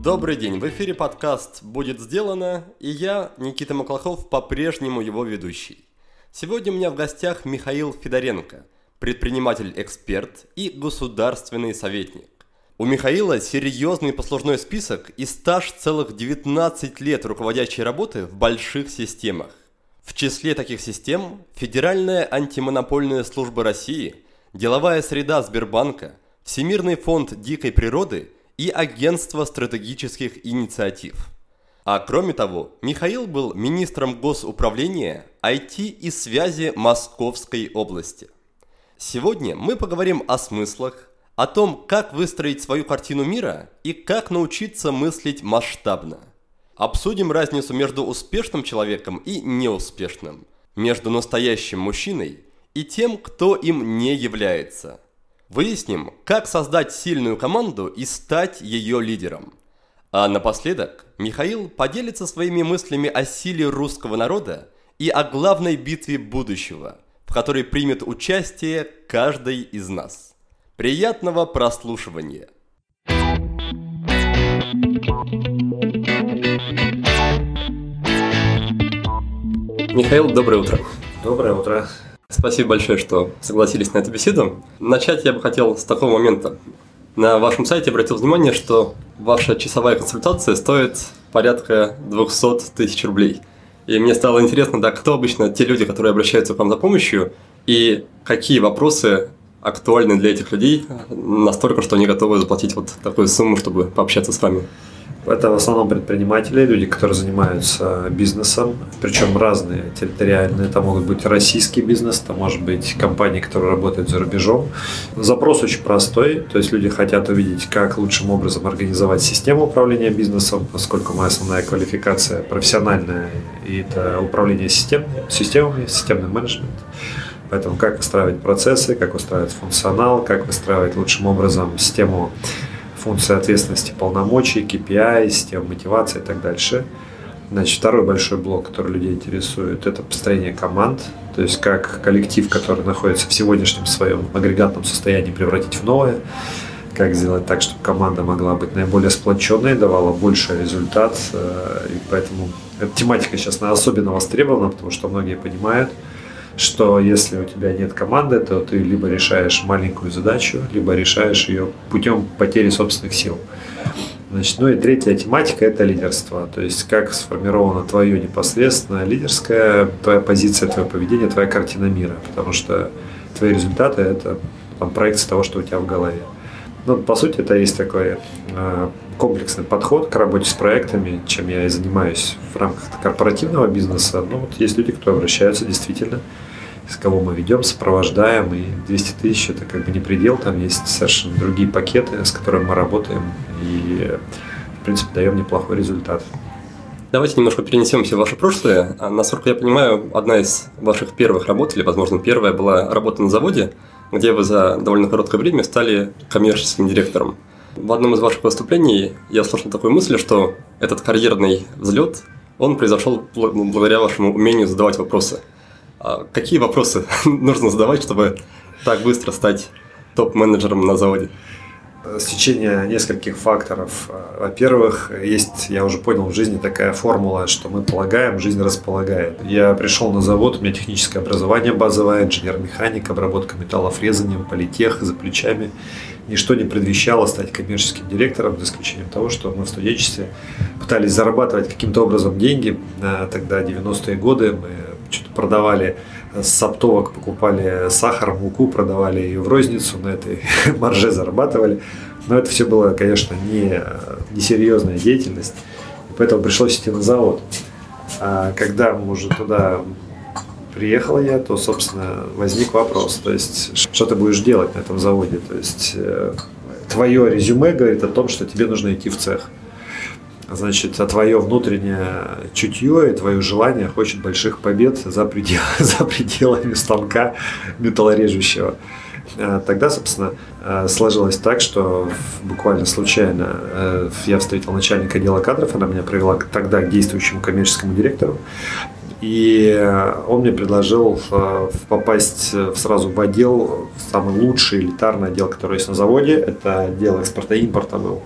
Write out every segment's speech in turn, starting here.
Добрый день, в эфире подкаст «Будет сделано» и я, Никита Маклахов, по-прежнему его ведущий. Сегодня у меня в гостях Михаил Федоренко, предприниматель-эксперт и государственный советник. У Михаила серьезный послужной список и стаж целых 19 лет руководящей работы в больших системах. В числе таких систем Федеральная антимонопольная служба России, деловая среда Сбербанка, Всемирный фонд дикой природы и Агентство стратегических инициатив. А кроме того, Михаил был министром госуправления IT и связи Московской области. Сегодня мы поговорим о смыслах, о том, как выстроить свою картину мира и как научиться мыслить масштабно. Обсудим разницу между успешным человеком и неуспешным, между настоящим мужчиной и тем, кто им не является. Выясним, как создать сильную команду и стать ее лидером. А напоследок Михаил поделится своими мыслями о силе русского народа и о главной битве будущего, в которой примет участие каждый из нас. Приятного прослушивания! Михаил, доброе утро. Доброе утро. Спасибо большое, что согласились на эту беседу. Начать я бы хотел с такого момента. На вашем сайте обратил внимание, что ваша часовая консультация стоит порядка 200 тысяч рублей. И мне стало интересно, да, кто обычно те люди, которые обращаются к вам за помощью, и какие вопросы актуальны для этих людей настолько, что они готовы заплатить вот такую сумму, чтобы пообщаться с вами? Это в основном предприниматели, люди, которые занимаются бизнесом, причем разные территориальные. Это могут быть российский бизнес, это может быть компании, которые работают за рубежом. Запрос очень простой, то есть люди хотят увидеть, как лучшим образом организовать систему управления бизнесом, поскольку моя основная квалификация профессиональная, и это управление систем, системами, системный менеджмент. Поэтому как выстраивать процессы, как выстраивать функционал, как выстраивать лучшим образом систему функции ответственности, полномочий, KPI, систему мотивации и так дальше. Значит, второй большой блок, который людей интересует, это построение команд, то есть как коллектив, который находится в сегодняшнем своем агрегатном состоянии, превратить в новое, как сделать так, чтобы команда могла быть наиболее сплоченной, давала больше результат. Э, и поэтому эта тематика сейчас особенно востребована, потому что многие понимают, что если у тебя нет команды, то ты либо решаешь маленькую задачу, либо решаешь ее путем потери собственных сил. Значит, ну и третья тематика – это лидерство. То есть, как сформирована твое непосредственно лидерская, твоя позиция, твое поведение, твоя картина мира. Потому что твои результаты – это там, проекция того, что у тебя в голове. Ну, по сути, это есть такой э, комплексный подход к работе с проектами, чем я и занимаюсь в рамках корпоративного бизнеса. Ну, вот есть люди, кто обращаются действительно с кого мы ведем, сопровождаем, и 200 тысяч это как бы не предел, там есть совершенно другие пакеты, с которыми мы работаем, и в принципе даем неплохой результат. Давайте немножко перенесемся в ваше прошлое. А, насколько я понимаю, одна из ваших первых работ, или, возможно, первая, была работа на заводе, где вы за довольно короткое время стали коммерческим директором. В одном из ваших выступлений я слышал такую мысль, что этот карьерный взлет, он произошел благодаря вашему умению задавать вопросы – а какие вопросы нужно задавать, чтобы так быстро стать топ-менеджером на заводе? Стечение нескольких факторов. Во-первых, есть, я уже понял, в жизни такая формула, что мы полагаем, жизнь располагает. Я пришел на завод, у меня техническое образование базовое, инженер-механик, обработка металлов резанием, политех за плечами. Ничто не предвещало стать коммерческим директором, за исключением того, что мы в студенчестве пытались зарабатывать каким-то образом деньги. Тогда 90-е годы мы что-то продавали с оптовок, покупали сахар, муку, продавали ее в розницу, на этой марже зарабатывали. Но это все было, конечно, не, не серьезная деятельность, и поэтому пришлось идти на завод. А когда мы уже туда приехал я, то, собственно, возник вопрос, то есть, что ты будешь делать на этом заводе? То есть, э, твое резюме говорит о том, что тебе нужно идти в цех значит, а твое внутреннее чутье и твое желание хочет больших побед за, предел, за пределами станка металлорежущего. А тогда, собственно, э, сложилось так, что буквально случайно э, я встретил начальника отдела кадров, она меня привела тогда к действующему коммерческому директору. И он мне предложил попасть сразу в отдел, в самый лучший элитарный отдел, который есть на заводе. Это отдел экспорта и импорта был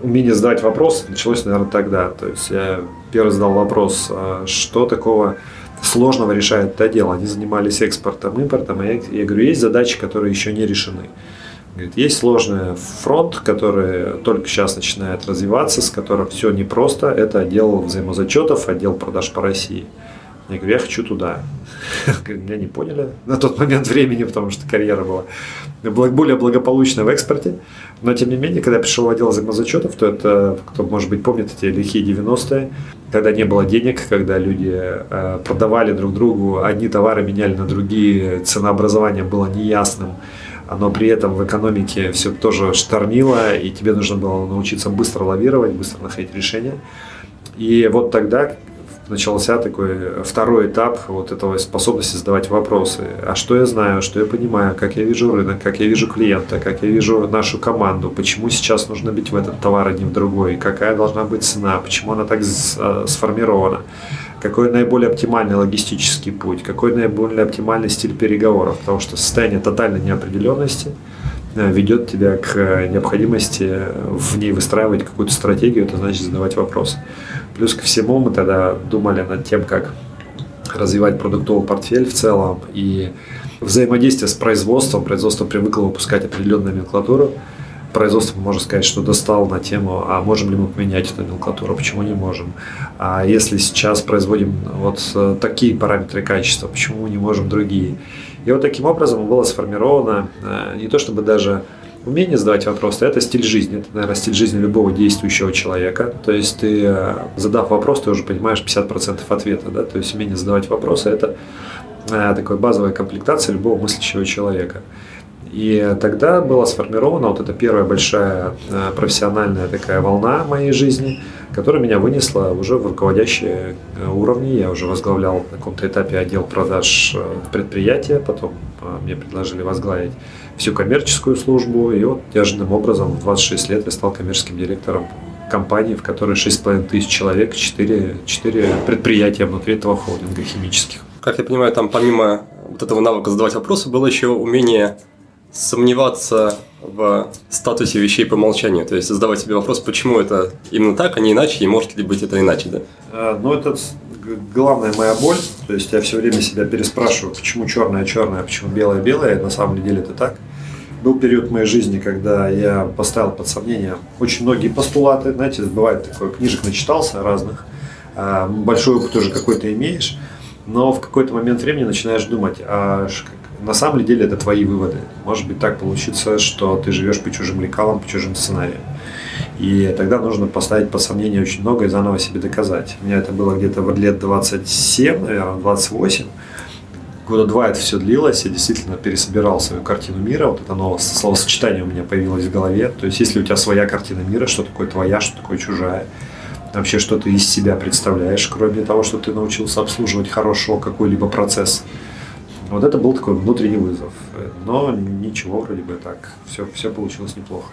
умение задавать вопрос началось, наверное, тогда. То есть я первый задал вопрос, а что такого сложного решает это дело. Они занимались экспортом, импортом, а я, я говорю, есть задачи, которые еще не решены. Говорит, есть сложный фронт, который только сейчас начинает развиваться, с которым все непросто. Это отдел взаимозачетов, отдел продаж по России. Я говорю, я хочу туда. Меня не поняли на тот момент времени, потому что карьера была более благополучная в экспорте. Но, тем не менее, когда я пришел в отдел взаимозачетов, то это, кто, может быть, помнит эти лихие 90-е, когда не было денег, когда люди э, продавали друг другу, одни товары меняли на другие, ценообразование было неясным, но при этом в экономике все тоже штормило, и тебе нужно было научиться быстро лавировать, быстро находить решения. И вот тогда начался такой второй этап вот этого способности задавать вопросы. А что я знаю, что я понимаю, как я вижу рынок, как я вижу клиента, как я вижу нашу команду, почему сейчас нужно быть в этот товар, а не в другой, какая должна быть цена, почему она так а, сформирована, какой наиболее оптимальный логистический путь, какой наиболее оптимальный стиль переговоров, потому что состояние тотальной неопределенности э, ведет тебя к необходимости в ней выстраивать какую-то стратегию, это значит задавать вопросы. Плюс ко всему мы тогда думали над тем, как развивать продуктовый портфель в целом и взаимодействие с производством. Производство привыкло выпускать определенную номенклатуру. Производство, можно сказать, что достал на тему, а можем ли мы поменять эту номенклатуру, почему не можем. А если сейчас производим вот э, такие параметры качества, почему не можем другие. И вот таким образом было сформировано э, не то чтобы даже Умение задавать вопросы – это стиль жизни. Это, наверное, стиль жизни любого действующего человека. То есть ты, э, задав вопрос, ты уже понимаешь 50% ответа. Да? То есть умение задавать вопросы – это такая базовая комплектация любого мыслящего человека. И тогда была сформирована вот эта первая большая э, профессиональная такая волна моей жизни, которая меня вынесла уже в руководящие уровни. Я уже возглавлял на каком-то этапе отдел продаж предприятия, потом мне предложили возглавить всю коммерческую службу. И вот неожиданным образом в 26 лет я стал коммерческим директором компании, в которой 6,5 тысяч человек, 4, 4 предприятия внутри этого холдинга химических. Как я понимаю, там помимо вот этого навыка задавать вопросы, было еще умение сомневаться в статусе вещей по умолчанию. То есть задавать себе вопрос, почему это именно так, а не иначе, и может ли быть это иначе, да? А, ну, это главная моя боль. То есть я все время себя переспрашиваю, почему черное черное, почему белое белое. На самом деле это так. Был период в моей жизни, когда я поставил под сомнение очень многие постулаты. Знаете, бывает такое, книжек начитался разных, а, большой опыт уже какой-то имеешь, но в какой-то момент времени начинаешь думать, а на самом деле это твои выводы. Может быть так получится, что ты живешь по чужим лекалам, по чужим сценариям. И тогда нужно поставить под сомнение очень много и заново себе доказать. У меня это было где-то в лет 27, наверное, 28 года два это все длилось, я действительно пересобирал свою картину мира, вот это новое словосочетание у меня появилось в голове. То есть, если у тебя своя картина мира, что такое твоя, что такое чужая, вообще что ты из себя представляешь, кроме того, что ты научился обслуживать хорошо какой-либо процесс. Вот это был такой внутренний вызов. Но ничего, вроде бы так, все, все получилось неплохо.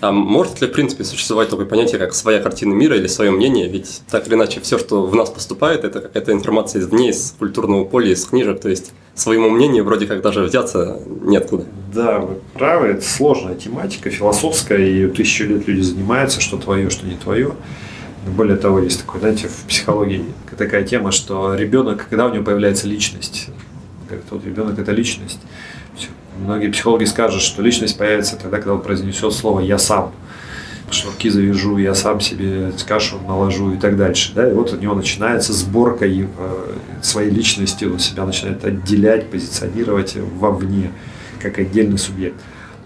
А может ли, в принципе, существовать такое понятие, как своя картина мира или свое мнение? Ведь так или иначе, все, что в нас поступает, это какая-то информация извне, из культурного поля, из книжек. То есть своему мнению вроде как даже взяться неоткуда. Да, вы правы. Это сложная тематика, философская, и тысячу лет люди занимаются, что твое, что не твое. Более того, есть такой, знаете, в психологии такая тема, что ребенок, когда у него появляется личность, говорит, вот ребенок это личность. Многие психологи скажут, что личность появится тогда, когда он произнесет слово «я сам». Шнурки завяжу, я сам себе кашу наложу и так дальше. Да? И вот у него начинается сборка э, своей личности, он себя начинает отделять, позиционировать вовне, как отдельный субъект.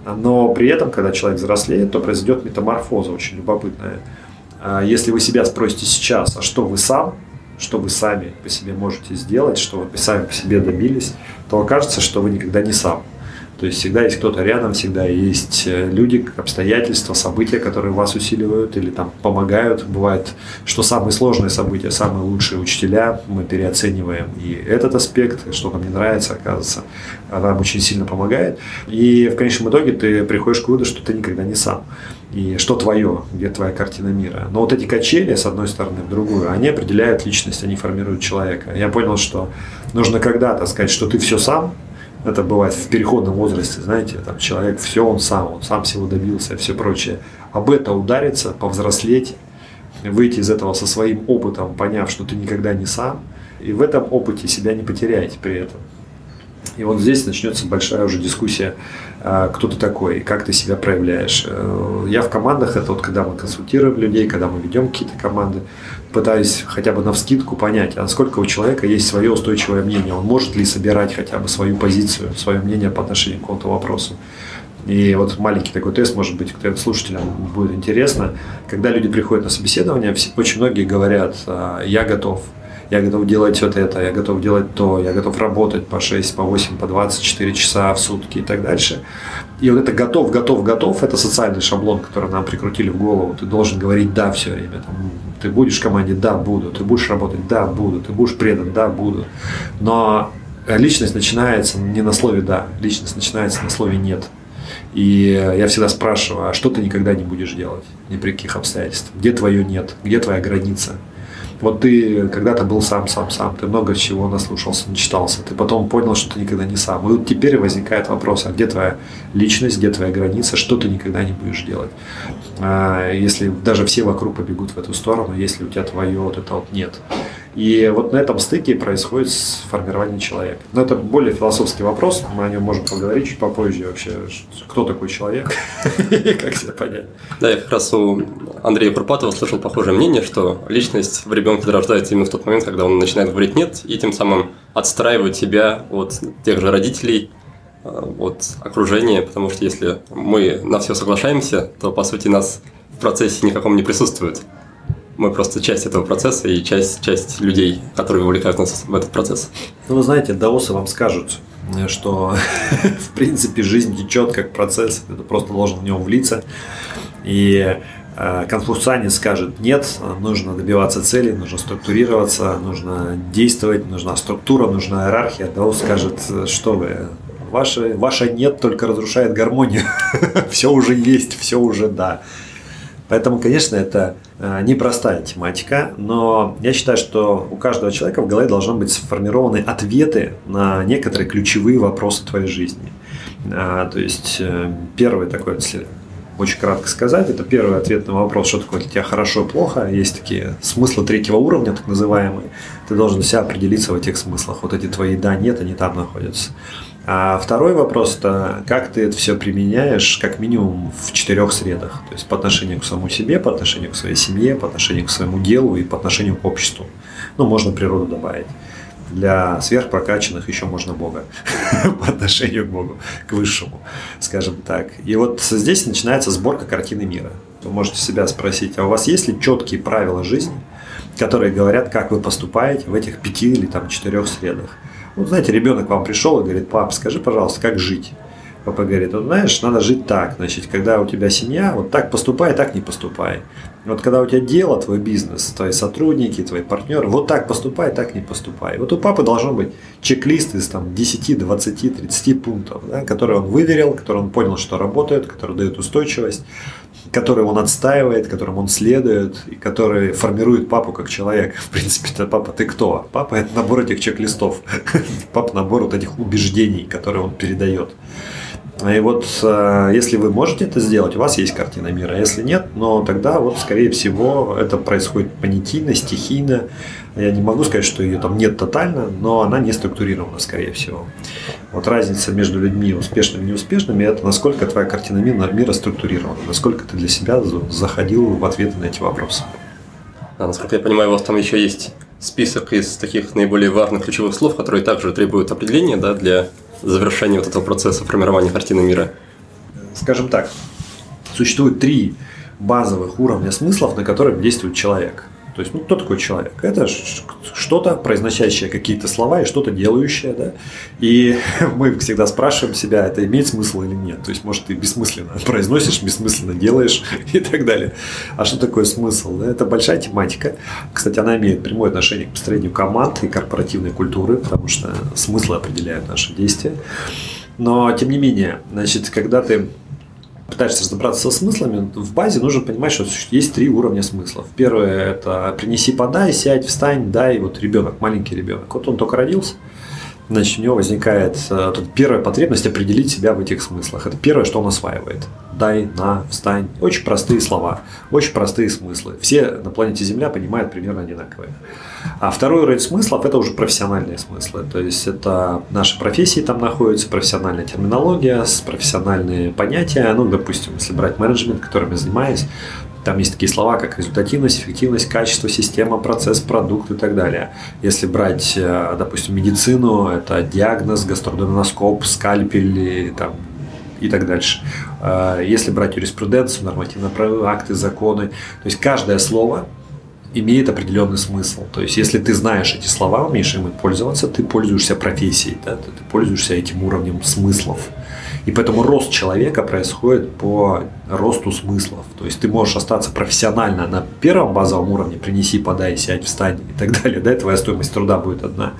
Но при этом, когда человек взрослеет, то произойдет метаморфоза очень любопытная. А если вы себя спросите сейчас, а что вы сам, что вы сами по себе можете сделать, что вы сами по себе добились, то окажется, что вы никогда не сам. То есть всегда есть кто-то рядом, всегда есть э, люди, обстоятельства, события, которые вас усиливают или там помогают. Бывает, что самые сложные события, самые лучшие учителя, мы переоцениваем и этот аспект, что нам не нравится, оказывается, нам очень сильно помогает. И в конечном итоге ты приходишь к выводу, что ты никогда не сам. И что твое, где твоя картина мира. Но вот эти качели, с одной стороны, в другую, они определяют личность, они формируют человека. Я понял, что нужно когда-то сказать, что ты все сам, это бывает в переходном возрасте, знаете, там человек все он сам, он сам всего добился и все прочее. Об это удариться, повзрослеть, выйти из этого со своим опытом, поняв, что ты никогда не сам, и в этом опыте себя не потеряете при этом. И вот здесь начнется большая уже дискуссия, а, кто ты такой, как ты себя проявляешь. Э, я в командах, это вот когда мы консультируем людей, когда мы ведем какие-то команды, пытаюсь хотя бы на вскидку понять, а насколько у человека есть свое устойчивое мнение, он может ли собирать хотя бы свою позицию, свое мнение по отношению к какому-то вопросу. И вот маленький такой тест, может быть, слушателям будет интересно. Когда люди приходят на собеседование, очень многие говорят, «А, я готов, я готов делать вот это, я готов делать то, я готов работать по 6, по 8, по 24 часа в сутки и так дальше. И вот это готов, готов, готов, это социальный шаблон, который нам прикрутили в голову. Ты должен говорить да все время. Там, ты будешь в команде, да, буду. Ты будешь работать, да, буду. Ты будешь предан, да, буду. Но личность начинается не на слове да, личность начинается на слове нет. И я всегда спрашиваю, а что ты никогда не будешь делать? Ни при каких обстоятельствах? Где твое нет? Где твоя граница? Вот ты когда-то был сам, сам, сам, ты много чего наслушался, начитался, ты потом понял, что ты никогда не сам. И вот теперь возникает вопрос, а где твоя личность, где твоя граница, что ты никогда не будешь делать. А, если даже все вокруг побегут в эту сторону, если у тебя твое вот это вот нет. И вот на этом стыке происходит формирование человека. Но это более философский вопрос, мы о нем можем поговорить чуть попозже вообще, кто такой человек, как себя понять. Да, я как раз у Андрея Курпатова слышал похожее мнение, что личность в ребенке зарождается именно в тот момент, когда он начинает говорить «нет», и тем самым отстраивать себя от тех же родителей, э, от окружения, потому что если мы на все соглашаемся, то, по сути, нас в процессе никаком не присутствует мы просто часть этого процесса и часть, часть людей, которые вовлекают нас в этот процесс. Ну, вы знаете, даосы вам скажут, что в принципе жизнь течет как процесс, ты просто должен в него влиться. И э, Конфуцианец скажет, нет, нужно добиваться целей, нужно структурироваться, нужно действовать, нужна структура, нужна иерархия. Даос скажет, что вы, ваше, ваше нет только разрушает гармонию. все уже есть, все уже да. Поэтому, конечно, это непростая тематика, но я считаю, что у каждого человека в голове должны быть сформированы ответы на некоторые ключевые вопросы твоей жизни. А, то есть э, первый такой, если очень кратко сказать, это первый ответ на вопрос, что такое для тебя хорошо плохо. Есть такие смыслы третьего уровня, так называемые. Ты должен себя определиться в этих смыслах. Вот эти твои да, нет, они там находятся. А второй вопрос – это как ты это все применяешь как минимум в четырех средах. То есть по отношению к самому себе, по отношению к своей семье, по отношению к своему делу и по отношению к обществу. Ну, можно природу добавить. Для сверхпрокачанных еще можно Бога по отношению к Богу, к высшему, скажем так. И вот здесь начинается сборка картины мира. Вы можете себя спросить, а у вас есть ли четкие правила жизни, которые говорят, как вы поступаете в этих пяти или там четырех средах? Вот знаете, ребенок вам пришел и говорит, пап, скажи, пожалуйста, как жить? Папа говорит, вот знаешь, надо жить так. Значит, когда у тебя семья, вот так поступай, так не поступай. Вот когда у тебя дело, твой бизнес, твои сотрудники, твои партнеры, вот так поступай, так не поступай. Вот у папы должен быть чек-лист из там, 10, 20, 30 пунктов, да, которые он выверил, которые он понял, что работают, которые дают устойчивость, которые он отстаивает, которым он следует, и которые формируют папу как человека. В принципе, это папа, ты кто? Папа – это набор этих чек-листов. Папа – набор вот этих убеждений, которые он передает. И вот э, если вы можете это сделать, у вас есть картина мира. Если нет, но тогда вот скорее всего это происходит понятийно, стихийно. Я не могу сказать, что ее там нет тотально, но она не структурирована, скорее всего. Вот разница между людьми успешными и неуспешными – это насколько твоя картина мира структурирована, насколько ты для себя заходил в ответы на эти вопросы. А, насколько я понимаю, у вас там еще есть список из таких наиболее важных ключевых слов, которые также требуют определения да, для завершения вот этого процесса формирования картины мира? Скажем так, существует три базовых уровня смыслов, на которых действует человек. То есть, ну, кто такой человек? Это что-то, произносящее какие-то слова и что-то делающее, да. И мы всегда спрашиваем себя, это имеет смысл или нет. То есть, может, ты бессмысленно произносишь, бессмысленно делаешь и так далее. А что такое смысл? Да? Это большая тематика. Кстати, она имеет прямое отношение к построению команд и корпоративной культуры, потому что смыслы определяют наши действия. Но, тем не менее, значит, когда ты пытаешься разобраться со смыслами, в базе нужно понимать, что есть три уровня смыслов. Первое – это принеси, подай, сядь, встань, дай. Вот ребенок, маленький ребенок. Вот он только родился, значит, у него возникает э, тут первая потребность определить себя в этих смыслах. Это первое, что он осваивает. Дай, на, встань. Очень простые слова, очень простые смыслы. Все на планете Земля понимают примерно одинаковые. А второй уровень смыслов – это уже профессиональные смыслы. То есть, это наши профессии там находятся, профессиональная терминология, профессиональные понятия. Ну, допустим, если брать менеджмент, которым я занимаюсь, там есть такие слова, как результативность, эффективность, качество, система, процесс, продукт и так далее. Если брать, э, допустим, медицину, это диагноз, гастродоноскоп, скальпель и, там, и так дальше. Э, если брать юриспруденцию, нормативно-правовые акты, законы, то есть каждое слово имеет определенный смысл. То есть, если ты знаешь эти слова, умеешь ими пользоваться, ты пользуешься профессией, да? ты пользуешься этим уровнем смыслов. И поэтому рост человека происходит по росту смыслов. То есть ты можешь остаться профессионально на первом базовом уровне, принеси, подай, сядь, встань и так далее. Да, твоя стоимость труда будет одна.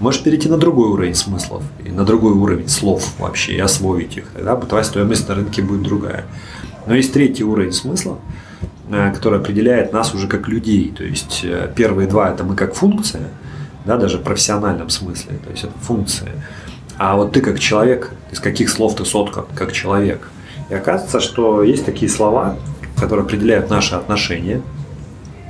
Можешь перейти на другой уровень смыслов и на другой уровень слов вообще и освоить их. Тогда твоя стоимость на рынке будет другая. Но есть третий уровень смыслов, который определяет нас уже как людей. То есть э, первые два это мы как функция, да, даже в профессиональном смысле. То есть это функция. А вот ты как человек, из каких слов ты соткан, как человек. И оказывается, что есть такие слова, которые определяют наши отношения.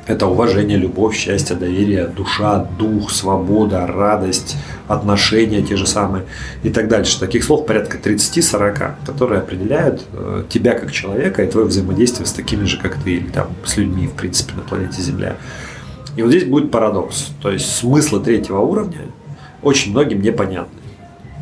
Это уважение, любовь, счастье, доверие, душа, дух, свобода, радость, отношения те же самые и так дальше. Таких слов порядка 30-40, которые определяют э, тебя как человека и твое взаимодействие с такими же, как ты, или там с людьми, в принципе, на планете Земля. И вот здесь будет парадокс. То есть смыслы третьего уровня очень многим непонятны.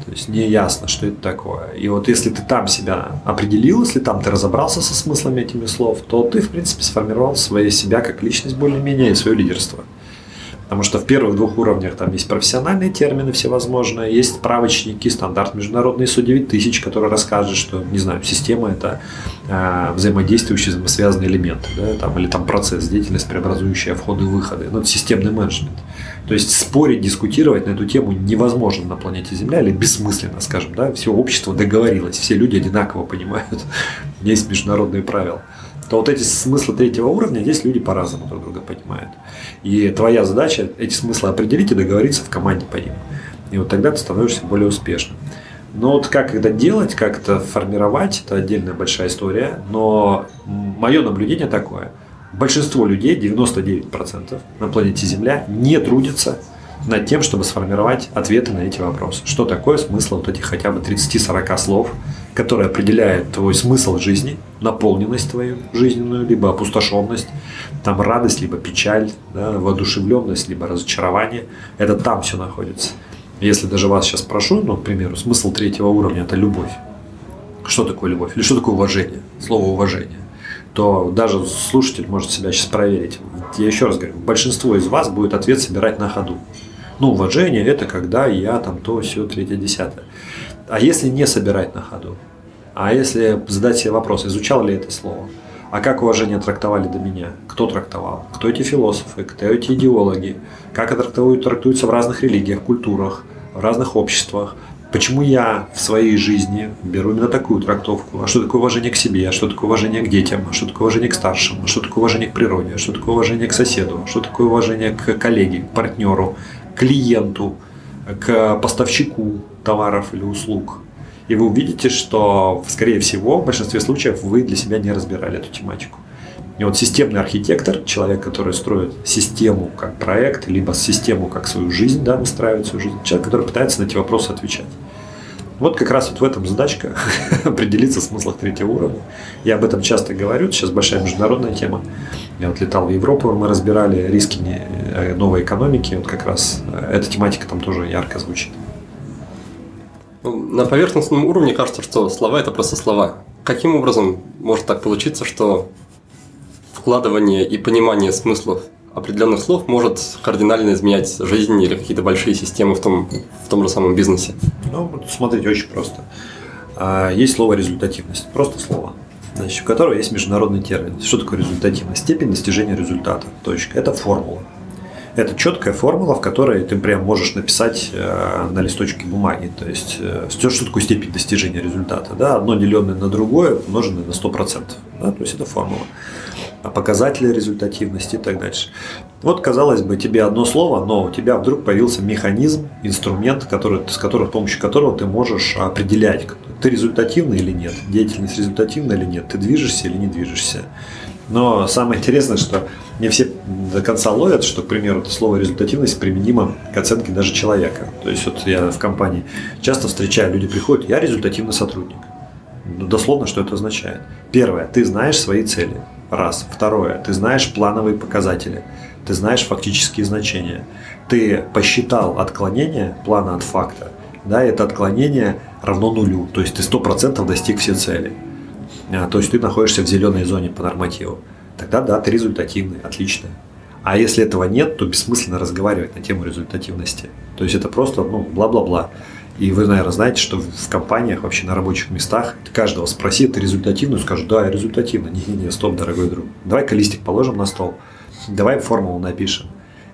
То есть не ясно, что это такое. И вот если ты там себя определил, если там ты разобрался со смыслами этими слов, то ты, в принципе, сформировал свое себя как личность более-менее и свое лидерство. Потому что в первых двух уровнях там есть профессиональные термины всевозможные, есть справочники, стандарт международный ISO 9000, который расскажет, что, не знаю, система это э, взаимодействующие взаимосвязанные элементы, да, там, или там процесс, деятельность, преобразующая входы и выходы. Ну, это системный менеджмент. То есть спорить, дискутировать на эту тему невозможно на планете Земля или бессмысленно, скажем, да, все общество договорилось, все люди одинаково понимают, есть международные правила то вот эти смыслы третьего уровня, здесь люди по-разному друг друга понимают. И твоя задача эти смыслы определить и договориться в команде по ним. И вот тогда ты становишься более успешным. Но вот как это делать, как это формировать, это отдельная большая история. Но мое наблюдение такое – большинство людей, 99% на планете Земля, не трудятся над тем, чтобы сформировать ответы на эти вопросы. Что такое смысл вот этих хотя бы 30-40 слов, которые определяют твой смысл жизни, наполненность твою жизненную, либо опустошенность, там радость, либо печаль, да, воодушевленность, либо разочарование. Это там все находится. Если даже вас сейчас прошу, ну, к примеру, смысл третьего уровня – это любовь. Что такое любовь? Или что такое уважение? Слово уважение то даже слушатель может себя сейчас проверить. Я еще раз говорю, большинство из вас будет ответ собирать на ходу. Ну, уважение – это когда я там то, все, третье, десятое. А если не собирать на ходу? А если задать себе вопрос, изучал ли это слово? А как уважение трактовали до меня? Кто трактовал? Кто эти философы? Кто эти идеологи? Как это трактуется в разных религиях, культурах, в разных обществах? Почему я в своей жизни беру именно такую трактовку? А что такое уважение к себе? А что такое уважение к детям? А что такое уважение к старшим? А что такое уважение к природе? А что такое уважение к соседу? А что такое уважение к коллеге, к партнеру, клиенту, к поставщику товаров или услуг? И вы увидите, что, скорее всего, в большинстве случаев вы для себя не разбирали эту тематику. И вот системный архитектор, человек, который строит систему как проект, либо систему как свою жизнь, да, выстраивает свою жизнь, человек, который пытается на эти вопросы отвечать. Вот как раз вот в этом задачка определиться в смыслах третьего уровня. Я об этом часто говорю, сейчас большая международная тема. Я вот летал в Европу, мы разбирали риски э, новой экономики, вот как раз э, эта тематика там тоже ярко звучит. Ну, на поверхностном уровне кажется, что слова – это просто слова. Каким образом может так получиться, что вкладывание и понимание смыслов определенных слов может кардинально изменять жизнь или какие-то большие системы в том, в том же самом бизнесе? Ну, смотрите, очень просто. А, есть слово результативность, просто слово, значит, у которого есть международный термин. Что такое результативность? Степень достижения результата. Точка. Это формула. Это четкая формула, в которой ты прям можешь написать э, на листочке бумаги. То есть, э, что, что такое степень достижения результата? Да? Одно деленное на другое умноженное на 100%. Да? То есть, это формула. Показатели результативности и так дальше. Вот, казалось бы, тебе одно слово, но у тебя вдруг появился механизм, инструмент, который, с, которым, с помощью которого ты можешь определять, ты результативный или нет, деятельность результативна или нет, ты движешься или не движешься. Но самое интересное, что не все до конца ловят, что, к примеру, это слово результативность применимо к оценке даже человека. То есть вот я в компании часто встречаю, люди приходят, я результативный сотрудник. Ну, дословно, что это означает? Первое, ты знаешь свои цели. Раз. Второе, ты знаешь плановые показатели. Ты знаешь фактические значения. Ты посчитал отклонение плана от факта. Да, это отклонение равно нулю. То есть ты 100% достиг все цели. А, то есть ты находишься в зеленой зоне по нормативу, тогда да, ты результативный, отлично. А если этого нет, то бессмысленно разговаривать на тему результативности. То есть это просто, ну, бла-бла-бла. И вы, наверное, знаете, что в компаниях, вообще на рабочих местах, каждого спроси, ты результативный, скажут, да, я результативный. Не-не-не, стоп, дорогой друг. Давай-ка листик положим на стол, давай формулу напишем.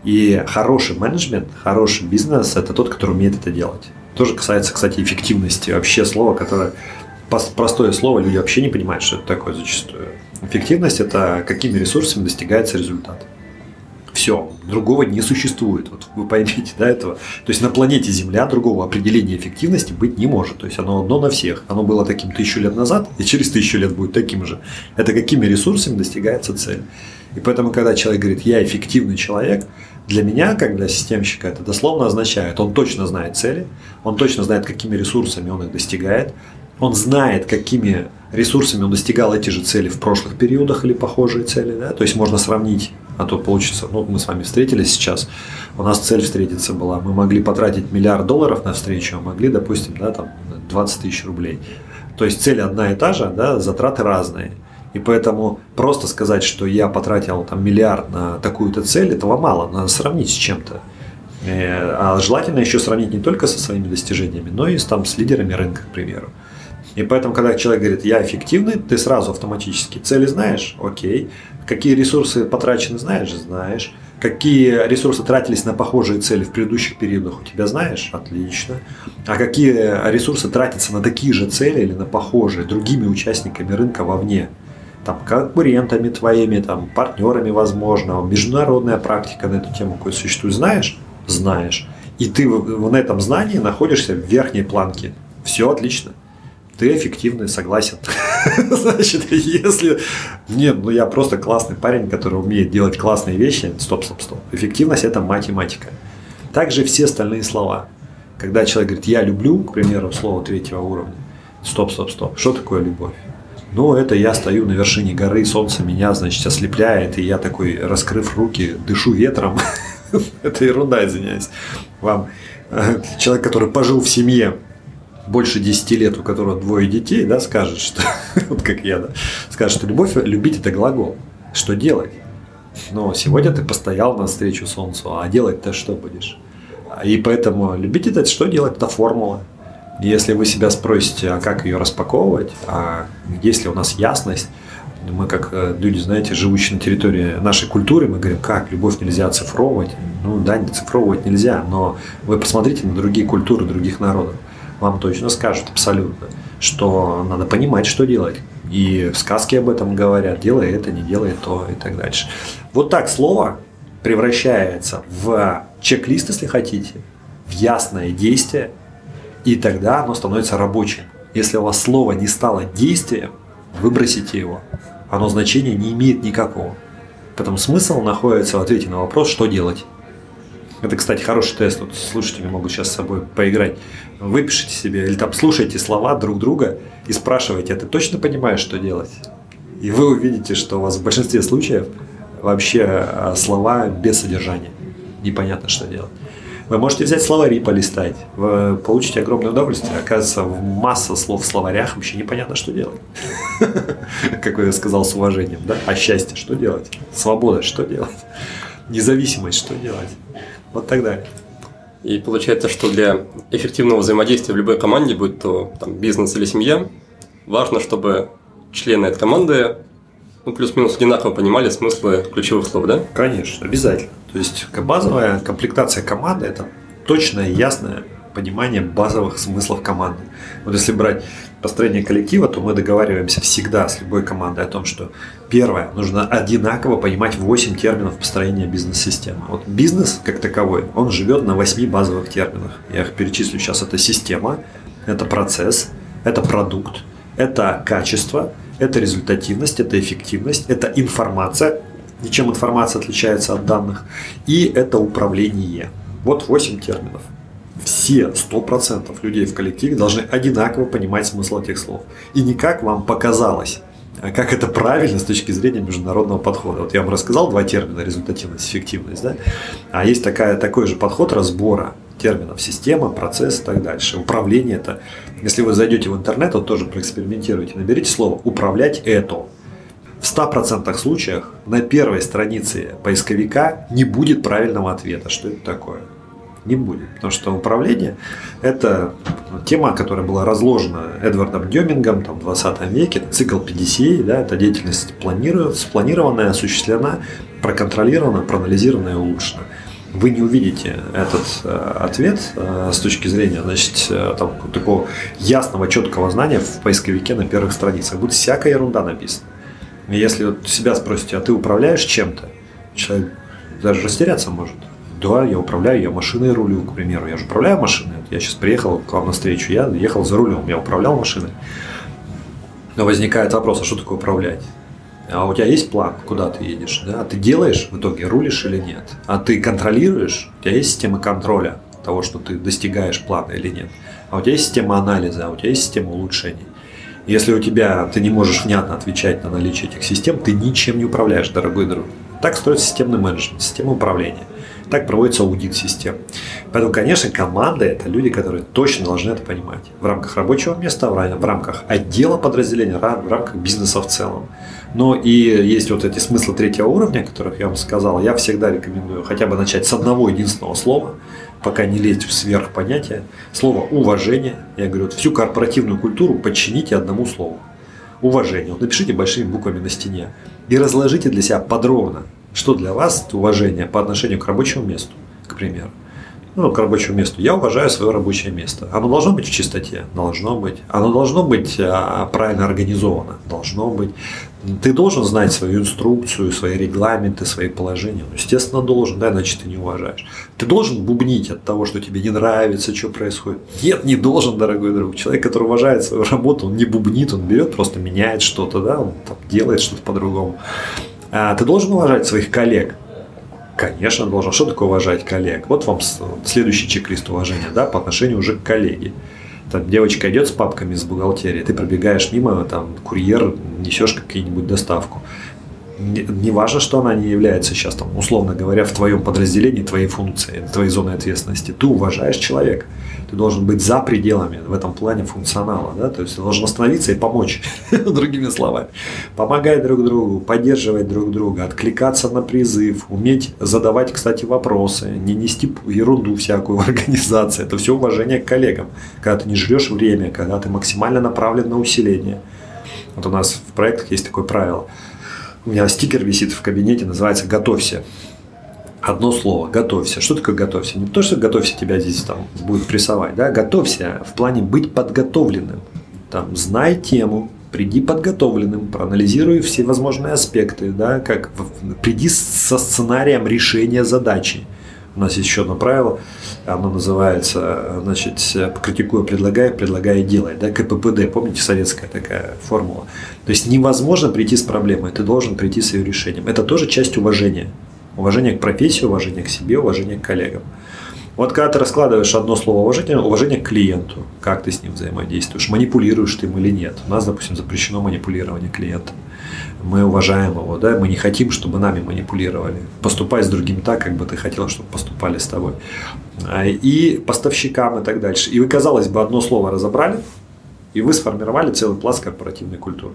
И хороший менеджмент, хороший бизнес – это тот, который умеет это делать. Тоже касается, кстати, эффективности. Вообще слово, которое простое слово, люди вообще не понимают, что это такое зачастую. Эффективность – это какими ресурсами достигается результат. Все, другого не существует. Вот вы поймите, да, этого. То есть на планете Земля другого определения эффективности быть не может. То есть оно одно на всех. Оно было таким тысячу лет назад, и через тысячу лет будет таким же. Это какими ресурсами достигается цель. И поэтому, когда человек говорит, я эффективный человек, для меня, как для системщика, это дословно означает, он точно знает цели, он точно знает, какими ресурсами он их достигает, он знает, какими ресурсами он достигал эти же цели в прошлых периодах или похожие цели. Да? То есть можно сравнить, а то получится, ну мы с вами встретились сейчас, у нас цель встретиться была, мы могли потратить миллиард долларов на встречу, а могли, допустим, да, там 20 тысяч рублей. То есть цель одна и та же, да, затраты разные. И поэтому просто сказать, что я потратил там миллиард на такую-то цель, этого мало, надо сравнить с чем-то. Э, а желательно еще сравнить не только со своими достижениями, но и там, с лидерами рынка, к примеру. И поэтому, когда человек говорит, я эффективный, ты сразу автоматически цели знаешь, окей. Какие ресурсы потрачены, знаешь, знаешь. Какие ресурсы тратились на похожие цели в предыдущих периодах, у тебя знаешь? Отлично. А какие ресурсы тратятся на такие же цели или на похожие другими участниками рынка вовне? Там, конкурентами твоими, там, партнерами, возможно, международная практика на эту тему какой существует, знаешь? Знаешь. И ты на этом знании находишься в верхней планке. Все отлично ты эффективный, согласен. Значит, если... Нет, ну я просто классный парень, который умеет делать классные вещи. Стоп, стоп, стоп. Эффективность – это математика. Также все остальные слова. Когда человек говорит «я люблю», к примеру, слово третьего уровня. Стоп, стоп, стоп. Что такое любовь? Ну, это я стою на вершине горы, солнце меня, значит, ослепляет, и я такой, раскрыв руки, дышу ветром. это ерунда, извиняюсь. Вам человек, который пожил в семье, больше 10 лет, у которого двое детей, да, скажет, что, вот как я, да, скажет, что любовь, любить это глагол. Что делать? Но сегодня ты постоял на встречу солнцу, а делать-то что будешь? И поэтому любить это, что делать? Это формула. Если вы себя спросите, а как ее распаковывать, а если у нас ясность, мы как э, люди, знаете, живущие на территории нашей культуры, мы говорим, как любовь нельзя оцифровывать. Ну да, не цифровывать нельзя, но вы посмотрите на другие культуры других народов вам точно скажут абсолютно, что надо понимать, что делать. И в сказке об этом говорят, делай это, не делай то и так дальше. Вот так слово превращается в чек-лист, если хотите, в ясное действие, и тогда оно становится рабочим. Если у вас слово не стало действием, выбросите его. Оно значения не имеет никакого. Поэтому смысл находится в ответе на вопрос, что делать. Это, кстати, хороший тест. Вот слушатели могут сейчас с собой поиграть. Выпишите себе или там слушайте слова друг друга и спрашивайте, а ты точно понимаешь, что делать? И вы увидите, что у вас в большинстве случаев вообще а, слова без содержания. Непонятно, что делать. Вы можете взять словари полистать. Вы получите огромное удовольствие. Оказывается, масса слов в словарях вообще непонятно, что делать. Как я сказал с уважением. Да? А счастье что делать? Свобода что делать? независимость, что делать? Вот так далее. И получается, что для эффективного взаимодействия в любой команде, будь то там, бизнес или семья, важно, чтобы члены этой команды ну, плюс-минус одинаково понимали смыслы ключевых слов, да? Конечно, обязательно. То есть базовая комплектация команды – это точное, ясное понимание базовых смыслов команды. Вот если брать построение коллектива, то мы договариваемся всегда с любой командой о том, что первое, нужно одинаково понимать 8 терминов построения бизнес-системы. Вот бизнес как таковой, он живет на 8 базовых терминах. Я их перечислю сейчас. Это система, это процесс, это продукт, это качество, это результативность, это эффективность, это информация, ничем информация отличается от данных, и это управление. Вот 8 терминов все 100% людей в коллективе должны одинаково понимать смысл этих слов. И не как вам показалось, а как это правильно с точки зрения международного подхода. Вот я вам рассказал два термина – результативность, эффективность. Да? А есть такая, такой же подход разбора терминов – система, процесс и так дальше. Управление – это, если вы зайдете в интернет, то тоже проэкспериментируйте, наберите слово «управлять это». В 100% случаях на первой странице поисковика не будет правильного ответа, что это такое не будет. Потому что управление – это тема, которая была разложена Эдвардом Демингом там, в 20 веке, цикл PDCA, да, это деятельность спланированная, осуществлена, проконтролирована, проанализирована и улучшена. Вы не увидите этот э, ответ э, с точки зрения значит, э, там, такого ясного, четкого знания в поисковике на первых страницах. Будет всякая ерунда написана. Если вот себя спросите, а ты управляешь чем-то, человек даже растеряться может. Да, я управляю, я машиной рулю, к примеру. Я же управляю машиной. Я сейчас приехал к вам на встречу, я ехал за рулем, я управлял машиной. Но возникает вопрос, а что такое управлять? А у тебя есть план, куда ты едешь? Да? Ты делаешь в итоге, рулишь или нет? А ты контролируешь? У тебя есть система контроля того, что ты достигаешь плана или нет? А у тебя есть система анализа, а у тебя есть система улучшений? Если у тебя ты не можешь внятно отвечать на наличие этих систем, ты ничем не управляешь, дорогой друг. Так строится системный менеджмент, система управления. Так проводится аудит систем. Поэтому, конечно, команда – это люди, которые точно должны это понимать. В рамках рабочего места, в рамках отдела подразделения, в рамках бизнеса в целом. Но и есть вот эти смыслы третьего уровня, о которых я вам сказал. Я всегда рекомендую хотя бы начать с одного единственного слова, пока не лезть в сверхпонятие. Слово «уважение». Я говорю, вот всю корпоративную культуру подчините одному слову. Уважение. Вот напишите большими буквами на стене и разложите для себя подробно, что для вас уважение по отношению к рабочему месту, к примеру? Ну, к рабочему месту. Я уважаю свое рабочее место. Оно должно быть в чистоте? Должно быть. Оно должно быть а, правильно организовано? Должно быть. Ты должен знать свою инструкцию, свои регламенты, свои положения. Ну, естественно, должен, да, иначе ты не уважаешь. Ты должен бубнить от того, что тебе не нравится, что происходит. Нет, не должен, дорогой друг. Человек, который уважает свою работу, он не бубнит, он берет, просто меняет что-то, да, он там, делает что-то по-другому. А, ты должен уважать своих коллег. Конечно, должен. Что такое уважать коллег? Вот вам следующий чек-лист уважения да, по отношению уже к коллеге. Там девочка идет с папками из бухгалтерии, ты пробегаешь мимо, там курьер, несешь какую-нибудь доставку. Не, не важно, что она не является сейчас, там, условно говоря, в твоем подразделении, твоей функции, твоей зоны ответственности. Ты уважаешь человека ты должен быть за пределами в этом плане функционала, да, то есть ты должен остановиться и помочь, другими словами. Помогать друг другу, поддерживать друг друга, откликаться на призыв, уметь задавать, кстати, вопросы, не нести ерунду всякую в организации. Это все уважение к коллегам, когда ты не жрешь время, когда ты максимально направлен на усиление. Вот у нас в проектах есть такое правило. У меня стикер висит в кабинете, называется «Готовься» одно слово – готовься. Что такое готовься? Не то, что готовься тебя здесь там будет прессовать, да, готовься в плане быть подготовленным. Там, знай тему, приди подготовленным, проанализируй все возможные аспекты, да, как приди со сценарием решения задачи. У нас есть еще одно правило, оно называется, значит, критикуя, предлагая, предлагая, делай, да, КППД, помните, советская такая формула. То есть невозможно прийти с проблемой, ты должен прийти с ее решением. Это тоже часть уважения. Уважение к профессии, уважение к себе, уважение к коллегам. Вот когда ты раскладываешь одно слово уважение, уважение к клиенту, как ты с ним взаимодействуешь, манипулируешь ты им или нет. У нас, допустим, запрещено манипулирование клиентом. Мы уважаем его, да, мы не хотим, чтобы нами манипулировали. Поступай с другим так, как бы ты хотел, чтобы поступали с тобой. А, и поставщикам и так дальше. И вы, казалось бы, одно слово разобрали, и вы сформировали целый пласт корпоративной культуры.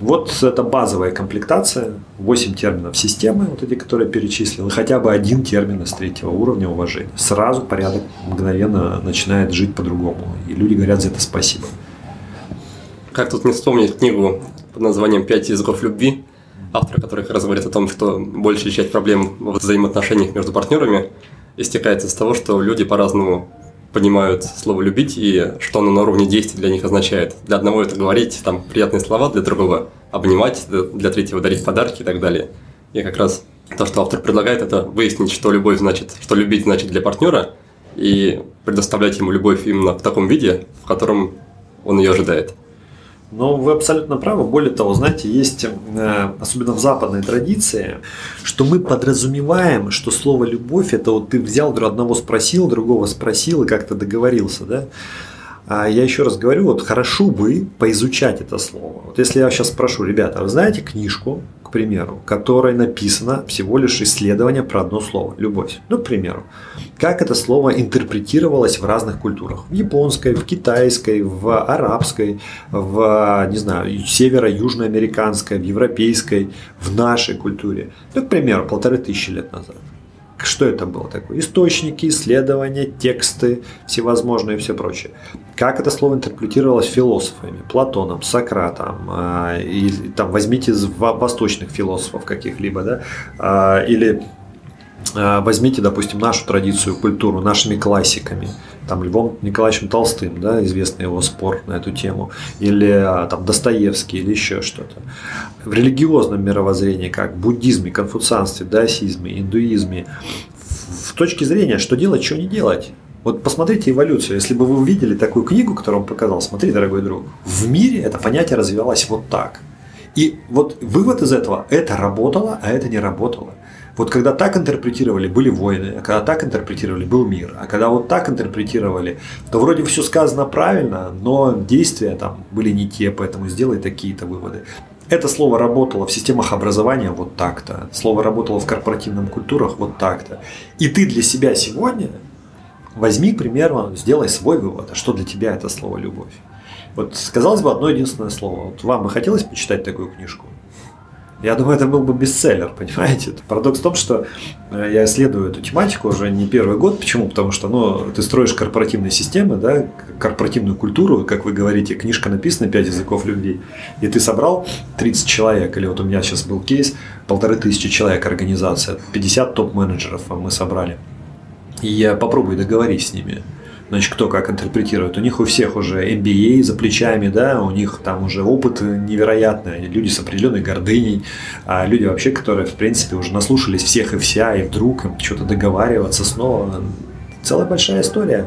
Вот это базовая комплектация, 8 терминов системы, вот эти, которые я перечислил, и хотя бы один термин из третьего уровня уважения. Сразу порядок мгновенно начинает жить по-другому, и люди говорят за это спасибо. Как тут не вспомнить книгу под названием «Пять языков любви», автор который как раз говорит о том, что большая часть проблем в взаимоотношениях между партнерами истекает из того, что люди по-разному понимают слово «любить» и что оно на уровне действий для них означает. Для одного это говорить там приятные слова, для другого обнимать, для третьего дарить подарки и так далее. И как раз то, что автор предлагает, это выяснить, что любовь значит, что любить значит для партнера, и предоставлять ему любовь именно в таком виде, в котором он ее ожидает. Но вы абсолютно правы. Более того, знаете, есть, э, особенно в западной традиции, что мы подразумеваем, что слово «любовь» – это вот ты взял, одного спросил, другого спросил и как-то договорился, да? А я еще раз говорю, вот хорошо бы поизучать это слово. Вот если я сейчас спрошу, ребята, а вы знаете книжку, к примеру, которой написано всего лишь исследование про одно слово – любовь. Ну, к примеру, как это слово интерпретировалось в разных культурах. В японской, в китайской, в арабской, в, не знаю, северо-южноамериканской, в европейской, в нашей культуре. Ну, к примеру, полторы тысячи лет назад что это было такое? Источники, исследования, тексты, всевозможные и все прочее. Как это слово интерпретировалось философами? Платоном, Сократом, э, и, там возьмите восточных философов каких-либо, да, э, или возьмите, допустим, нашу традицию, культуру, нашими классиками, там Львом Николаевичем Толстым, да, известный его спор на эту тему, или там Достоевский, или еще что-то. В религиозном мировоззрении, как буддизме, конфуцианстве, даосизме, индуизме, в точке зрения, что делать, что не делать. Вот посмотрите эволюцию. Если бы вы увидели такую книгу, которую он показал, смотри, дорогой друг, в мире это понятие развивалось вот так. И вот вывод из этого, это работало, а это не работало. Вот когда так интерпретировали, были войны, а когда так интерпретировали, был мир. А когда вот так интерпретировали, то вроде все сказано правильно, но действия там были не те, поэтому сделай такие-то выводы. Это слово работало в системах образования вот так-то. Слово работало в корпоративных культурах вот так-то. И ты для себя сегодня возьми, к примеру, сделай свой вывод. А что для тебя это слово «любовь»? Вот казалось бы одно единственное слово. Вот вам бы хотелось почитать такую книжку? Я думаю, это был бы бестселлер, понимаете? Парадокс в том, что э, я исследую эту тематику уже не первый год. Почему? Потому что ну, ты строишь корпоративные системы, да, корпоративную культуру, как вы говорите, книжка написана «Пять языков любви», и ты собрал 30 человек, или вот у меня сейчас был кейс, полторы тысячи человек организация, 50 топ-менеджеров мы собрали. И я попробую договорить с ними значит, кто как интерпретирует. У них у всех уже MBA за плечами, да, у них там уже опыт невероятный, люди с определенной гордыней, а люди вообще, которые, в принципе, уже наслушались всех и вся, и вдруг им что-то договариваться снова, целая большая история.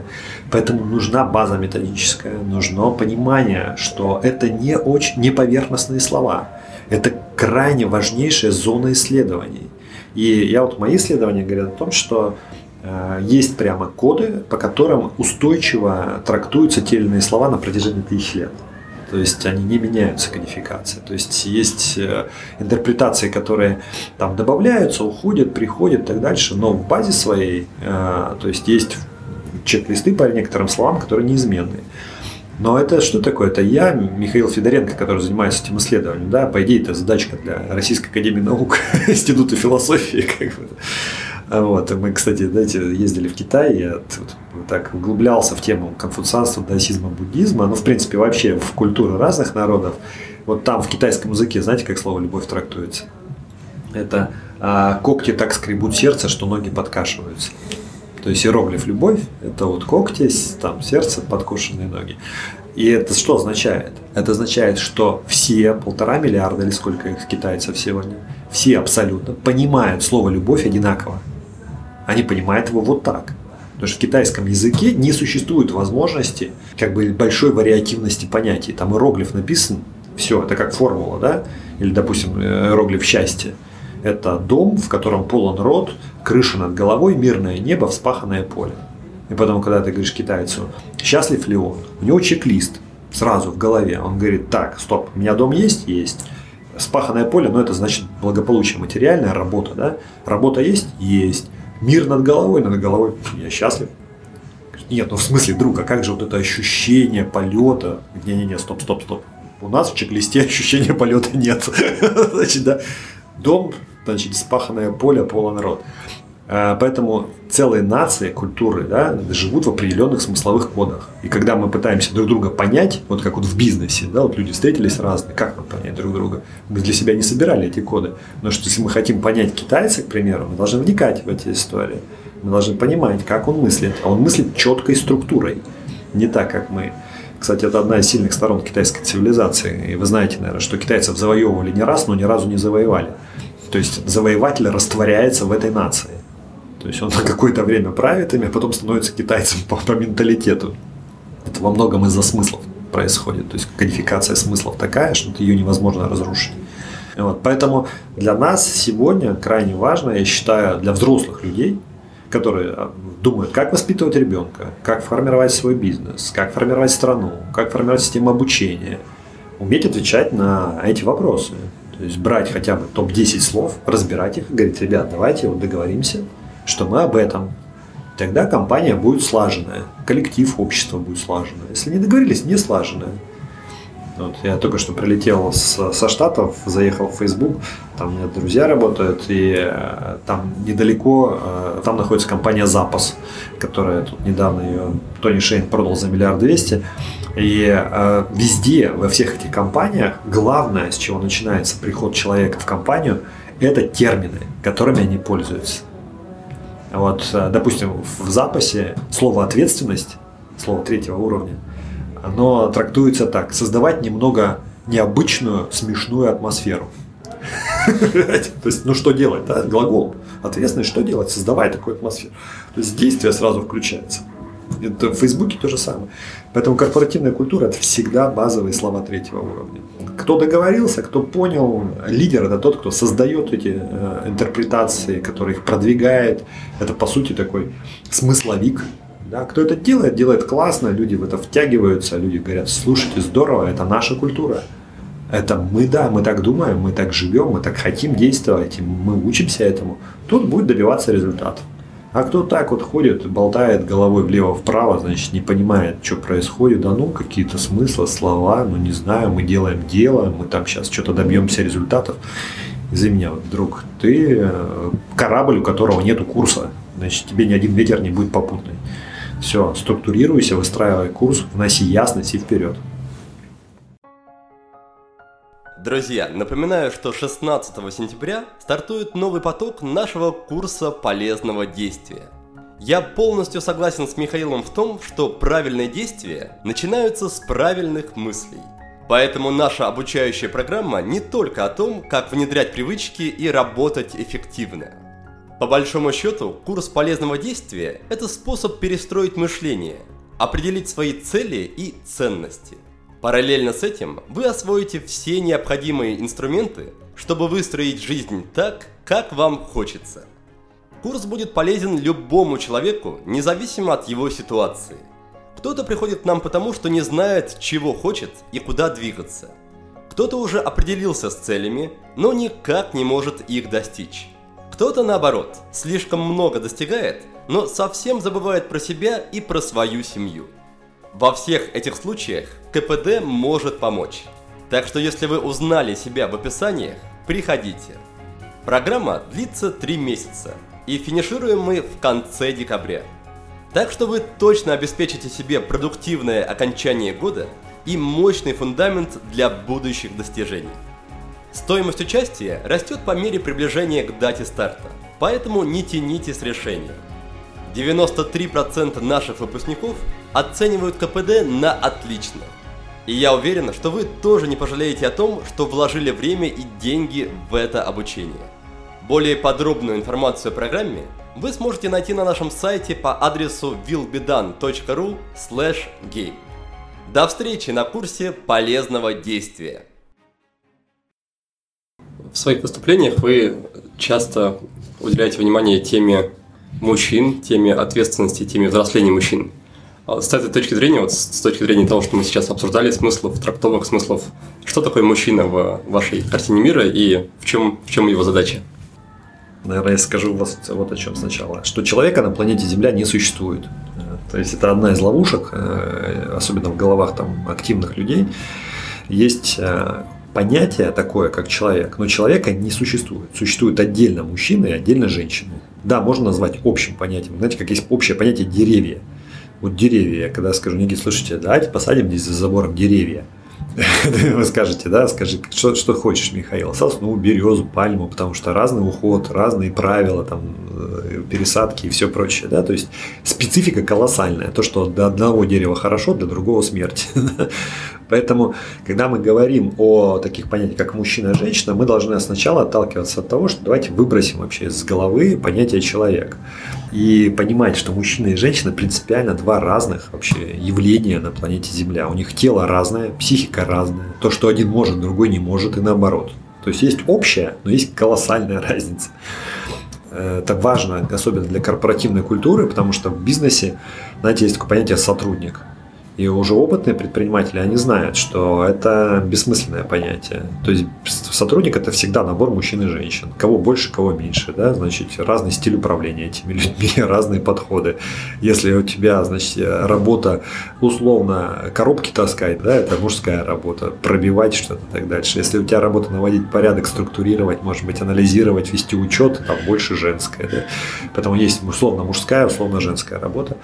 Поэтому нужна база методическая, нужно понимание, что это не очень не поверхностные слова, это крайне важнейшая зона исследований. И я вот мои исследования говорят о том, что есть прямо коды, по которым устойчиво трактуются те или иные слова на протяжении тысяч лет. То есть они не меняются кодификация. То есть есть э, интерпретации, которые там добавляются, уходят, приходят и так дальше, но в базе своей, э, то есть есть чек-листы по некоторым словам, которые неизменные. Но это что такое? Это я, Михаил Федоренко, который занимается этим исследованием. Да? По идее, это задачка для Российской Академии Наук, Института философии. Как бы. Вот. Мы, кстати, знаете, ездили в Китай, я вот, так углублялся в тему конфуцианства, даосизма, буддизма, ну, в принципе, вообще в культуры разных народов. Вот там в китайском языке, знаете, как слово «любовь» трактуется? Это а, когти так скребут сердце, что ноги подкашиваются. То есть иероглиф «любовь» – это вот когти, там сердце, подкошенные ноги. И это что означает? Это означает, что все полтора миллиарда или сколько их китайцев сегодня, все абсолютно понимают слово «любовь» одинаково. Они понимают его вот так. Потому что в китайском языке не существует возможности как бы большой вариативности понятий. Там иероглиф написан, все, это как формула, да? Или, допустим, иероглиф счастья. Это дом, в котором полон рот, крыша над головой, мирное небо, вспаханное поле. И потом, когда ты говоришь китайцу, счастлив ли он, у него чек-лист сразу в голове. Он говорит, так, стоп, у меня дом есть? Есть. Спаханное поле, ну это значит благополучие материальная работа, да? Работа есть? Есть мир над головой, над головой, я счастлив. Нет, ну в смысле, друг, а как же вот это ощущение полета? Не-не-не, стоп, стоп, стоп. У нас в чек-листе ощущения полета нет. Значит, да, дом, значит, спаханное поле, полон народ. А, поэтому целые нации, культуры да, живут в определенных смысловых кодах. И когда мы пытаемся друг друга понять, вот как вот в бизнесе, да, вот люди встретились разные, как нам понять друг друга? Мы для себя не собирали эти коды. Но что если мы хотим понять китайца, к примеру, мы должны вникать в эти истории. Мы должны понимать, как он мыслит. А он мыслит четкой структурой, не так, как мы. Кстати, это одна из сильных сторон китайской цивилизации. И вы знаете, наверное, что китайцев завоевывали не раз, но ни разу не завоевали. То есть завоеватель растворяется в этой нации. То есть он на какое-то время правит ими, а потом становится китайцем по, по менталитету. Это во многом из-за смыслов происходит. То есть кодификация смыслов такая, что ее невозможно разрушить. Вот. Поэтому для нас сегодня крайне важно, я считаю, для взрослых людей, которые а, думают, как воспитывать ребенка, как формировать свой бизнес, как формировать страну, как формировать систему обучения, уметь отвечать на эти вопросы. То есть брать хотя бы топ-10 слов, разбирать их говорить, ребят, давайте вот договоримся, что мы об этом. Тогда компания будет слаженная, коллектив общества будет слаженное. Если не договорились, не слаженное. Вот, я только что прилетел с, со Штатов, заехал в Facebook, там у меня друзья работают, и э, там недалеко, э, там находится компания Запас, которая тут недавно ее Тони Шейн продал за миллиард двести. И э, везде, во всех этих компаниях, главное, с чего начинается приход человека в компанию, это термины, которыми они пользуются. Вот, э, допустим, в запасе слово ответственность, слово третьего уровня, оно трактуется так: создавать немного необычную, смешную атмосферу. То есть, ну что делать, да, глагол. Ответственность, что делать? Создавай такую атмосферу. То есть действие сразу включается. Это в Фейсбуке то же самое. Поэтому корпоративная культура – это всегда базовые слова третьего уровня. Кто договорился, кто понял, лидер – это тот, кто создает эти э, интерпретации, который их продвигает. Это, по сути, такой смысловик. Да? Кто это делает, делает классно, люди в это втягиваются, люди говорят, слушайте, здорово, это наша культура. Это мы, да, мы так думаем, мы так живем, мы так хотим действовать, мы учимся этому. Тут будет добиваться результата. А кто так вот ходит, болтает головой влево-вправо, значит, не понимает, что происходит, да ну, какие-то смыслы, слова, ну не знаю, мы делаем дело, мы там сейчас что-то добьемся результатов. Извини меня, друг, ты э, корабль, у которого нету курса, значит, тебе ни один ветер не будет попутный. Все, структурируйся, выстраивай курс, вноси ясность и вперед. Друзья, напоминаю, что 16 сентября стартует новый поток нашего курса полезного действия. Я полностью согласен с Михаилом в том, что правильные действия начинаются с правильных мыслей. Поэтому наша обучающая программа не только о том, как внедрять привычки и работать эффективно. По большому счету, курс полезного действия – это способ перестроить мышление, определить свои цели и ценности – Параллельно с этим вы освоите все необходимые инструменты, чтобы выстроить жизнь так, как вам хочется. Курс будет полезен любому человеку, независимо от его ситуации. Кто-то приходит к нам потому, что не знает, чего хочет и куда двигаться. Кто-то уже определился с целями, но никак не может их достичь. Кто-то наоборот, слишком много достигает, но совсем забывает про себя и про свою семью. Во всех этих случаях КПД может помочь. Так что если вы узнали себя в описаниях, приходите. Программа длится 3 месяца и финишируем мы в конце декабря. Так что вы точно обеспечите себе продуктивное окончание года и мощный фундамент для будущих достижений. Стоимость участия растет по мере приближения к дате старта, поэтому не тяните с решением. 93% наших выпускников оценивают КПД на отлично. И я уверен, что вы тоже не пожалеете о том, что вложили время и деньги в это обучение. Более подробную информацию о программе вы сможете найти на нашем сайте по адресу willbedone.ru game. До встречи на курсе полезного действия. В своих выступлениях вы часто уделяете внимание теме мужчин, теме ответственности, теме взросления мужчин. А с этой точки зрения, вот с точки зрения того, что мы сейчас обсуждали, смыслов, трактовок, смыслов, что такое мужчина в вашей картине мира и в чем, в чем его задача? Наверное, я скажу вот, вот о чем сначала. Что человека на планете Земля не существует. То есть это одна из ловушек, э, особенно в головах там, активных людей. есть э, понятие такое, как человек, но человека не существует. Существует отдельно мужчина и отдельно женщина. Да, можно назвать общим понятием. Знаете, как есть общее понятие деревья. Вот деревья, я когда скажу, Никит, слушайте, давайте посадим здесь за забором деревья. Вы скажете, да, скажи, что, что хочешь, Михаил, сосну, березу, пальму, потому что разный уход, разные правила, там, э, пересадки и все прочее, да, то есть специфика колоссальная, то, что для одного дерева хорошо, для другого смерть. Поэтому, когда мы говорим о таких понятиях, как мужчина и женщина, мы должны сначала отталкиваться от того, что давайте выбросим вообще из головы понятие человек и понимать, что мужчина и женщина принципиально два разных вообще явления на планете Земля. У них тело разное, психика разная. То, что один может, другой не может, и наоборот. То есть есть общая, но есть колоссальная разница. Это важно, особенно для корпоративной культуры, потому что в бизнесе, знаете, есть такое понятие сотрудник. И уже опытные предприниматели, они знают, что это бессмысленное понятие. То есть сотрудник это всегда набор мужчин и женщин. Кого больше, кого меньше. Да? Значит, разный стиль управления этими людьми, разные подходы. Если у тебя, значит, работа условно коробки таскать, да, это мужская работа, пробивать что-то и так дальше. Если у тебя работа наводить порядок, структурировать, может быть, анализировать, вести учет, там больше женская. Да? Поэтому есть условно мужская, условно женская работа.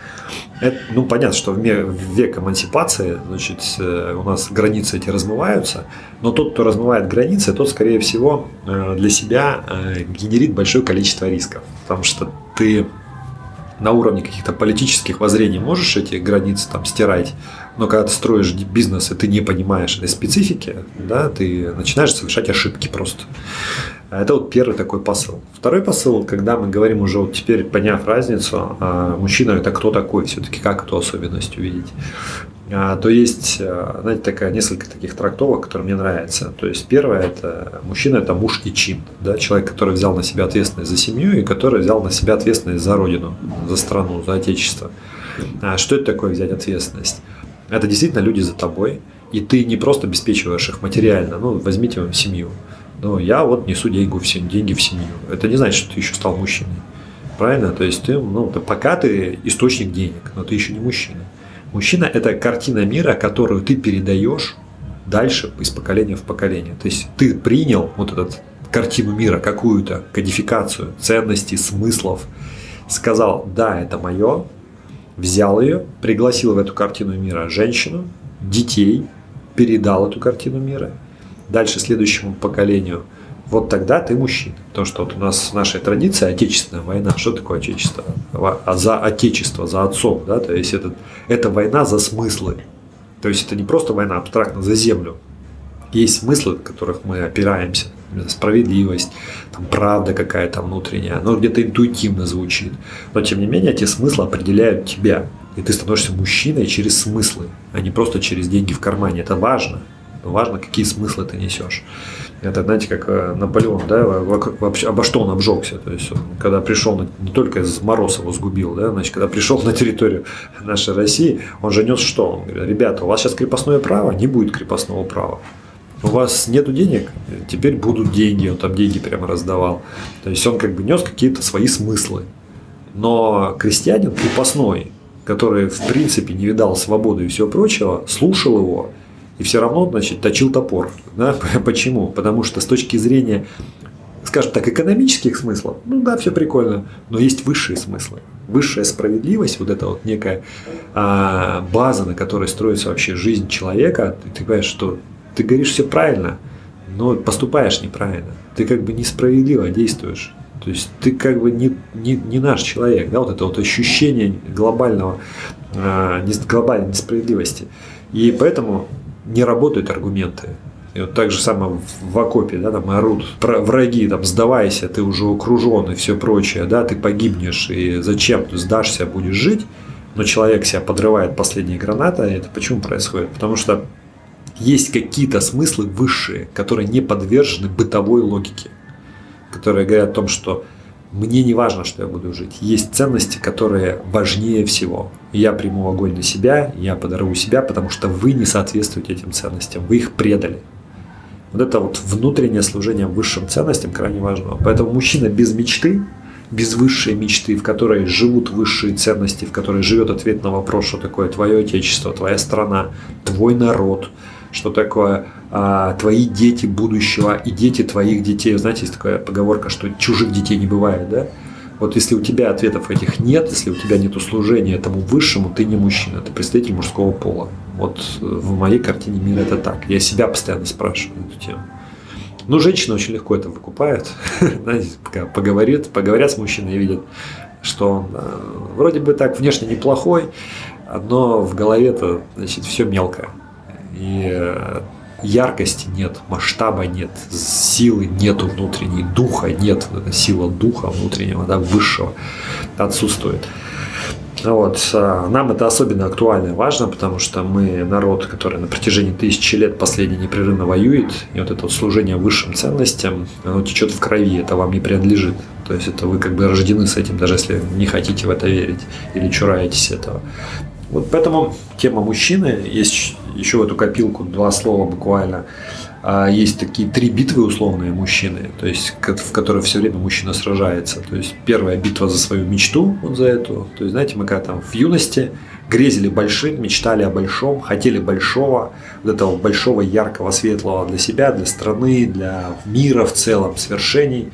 Это, ну, понятно, что в век эмансипации, значит, э, у нас границы эти размываются, но тот, кто размывает границы, тот, скорее всего, э, для себя э, генерит большое количество рисков, потому что ты на уровне каких-то политических воззрений можешь эти границы там стирать, но когда ты строишь бизнес и ты не понимаешь этой специфики, да, ты начинаешь совершать ошибки просто. Это вот первый такой посыл. Второй посыл, когда мы говорим уже вот теперь, поняв разницу, а, мужчина это кто такой, все-таки как эту особенность увидеть, то есть, а, знаете, такая несколько таких трактовок, которые мне нравятся. То есть, первое это мужчина это муж и чин, да, человек, который взял на себя ответственность за семью и который взял на себя ответственность за родину, за страну, за отечество. А что это такое взять ответственность? Это действительно люди за тобой, и ты не просто обеспечиваешь их материально, ну, возьмите вам семью, но я вот несу деньги в, семью, деньги в семью. Это не значит, что ты еще стал мужчиной. Правильно? То есть ты, ну, ты, пока ты источник денег, но ты еще не мужчина. Мужчина – это картина мира, которую ты передаешь дальше из поколения в поколение. То есть ты принял вот эту картину мира, какую-то кодификацию ценностей, смыслов, сказал, да, это мое, взял ее, пригласил в эту картину мира женщину, детей, передал эту картину мира – дальше следующему поколению, вот тогда ты мужчина. Потому что вот у нас в нашей традиции отечественная война. Что такое отечество? А за отечество, за отцов. Да? То есть это, это война за смыслы. То есть это не просто война абстрактно за землю. Есть смыслы, в которых мы опираемся. Справедливость, там, правда какая-то внутренняя. Оно где-то интуитивно звучит. Но тем не менее эти смыслы определяют тебя. И ты становишься мужчиной через смыслы, а не просто через деньги в кармане. Это важно. Но важно, какие смыслы ты несешь. Это, знаете, как э, Наполеон, да, вообще, обо что он обжегся. То есть, он, когда пришел, не только из мороз его сгубил, да, значит, когда пришел на территорию нашей России, он же нес что? Он говорит, ребята, у вас сейчас крепостное право, не будет крепостного права. У вас нету денег, теперь будут деньги, он там деньги прямо раздавал. То есть он как бы нес какие-то свои смыслы. Но крестьянин крепостной, который в принципе не видал свободы и всего прочего, слушал его и все равно, значит, точил топор. Да? Почему? Потому что с точки зрения, скажем так, экономических смыслов, ну да, все прикольно, но есть высшие смыслы. Высшая справедливость, вот эта вот некая а, база, на которой строится вообще жизнь человека, ты, ты понимаешь, что ты говоришь все правильно, но поступаешь неправильно. Ты как бы несправедливо действуешь. То есть ты как бы не, не, не наш человек, да, вот это вот ощущение глобального, э, глобальной несправедливости. И поэтому не работают аргументы. И вот так же самое в окопе, да, там орут враги, там, сдавайся, ты уже окружен и все прочее, да, ты погибнешь, и зачем ты сдашься, будешь жить, но человек себя подрывает последние гранаты, это почему происходит? Потому что есть какие-то смыслы высшие, которые не подвержены бытовой логике, которые говорят о том, что мне не важно, что я буду жить. Есть ценности, которые важнее всего. Я приму огонь на себя, я подорву себя, потому что вы не соответствуете этим ценностям, вы их предали. Вот это вот внутреннее служение высшим ценностям крайне важно. Поэтому мужчина без мечты, без высшей мечты, в которой живут высшие ценности, в которой живет ответ на вопрос, что такое твое отечество, твоя страна, твой народ, что такое а, твои дети будущего и дети твоих детей. Знаете, есть такая поговорка, что чужих детей не бывает, да? Вот если у тебя ответов этих нет, если у тебя нет служения этому высшему, ты не мужчина, ты представитель мужского пола. Вот в моей картине мира это так. Я себя постоянно спрашиваю эту тему. Ну, женщины очень легко это выкупают. Знаете, поговорят, поговорят с мужчиной и видят, что он э, вроде бы так внешне неплохой, но в голове-то, значит, все мелкое. И э, яркости нет, масштаба нет, силы нету внутренней, духа нет, сила духа внутреннего, да, высшего отсутствует. Вот. А, нам это особенно актуально и важно, потому что мы народ, который на протяжении тысячи лет последний непрерывно воюет, и вот это вот служение высшим ценностям, оно течет в крови, это вам не принадлежит. То есть это вы как бы рождены с этим, даже если не хотите в это верить или чураетесь этого. Вот поэтому тема мужчины, есть еще в эту копилку два слова буквально – а есть такие три битвы условные мужчины, то есть в которых все время мужчина сражается. То есть первая битва за свою мечту, вот за эту. То есть, знаете, мы когда там в юности грезили большим, мечтали о большом, хотели большого, вот этого большого, яркого, светлого для себя, для страны, для мира в целом, свершений.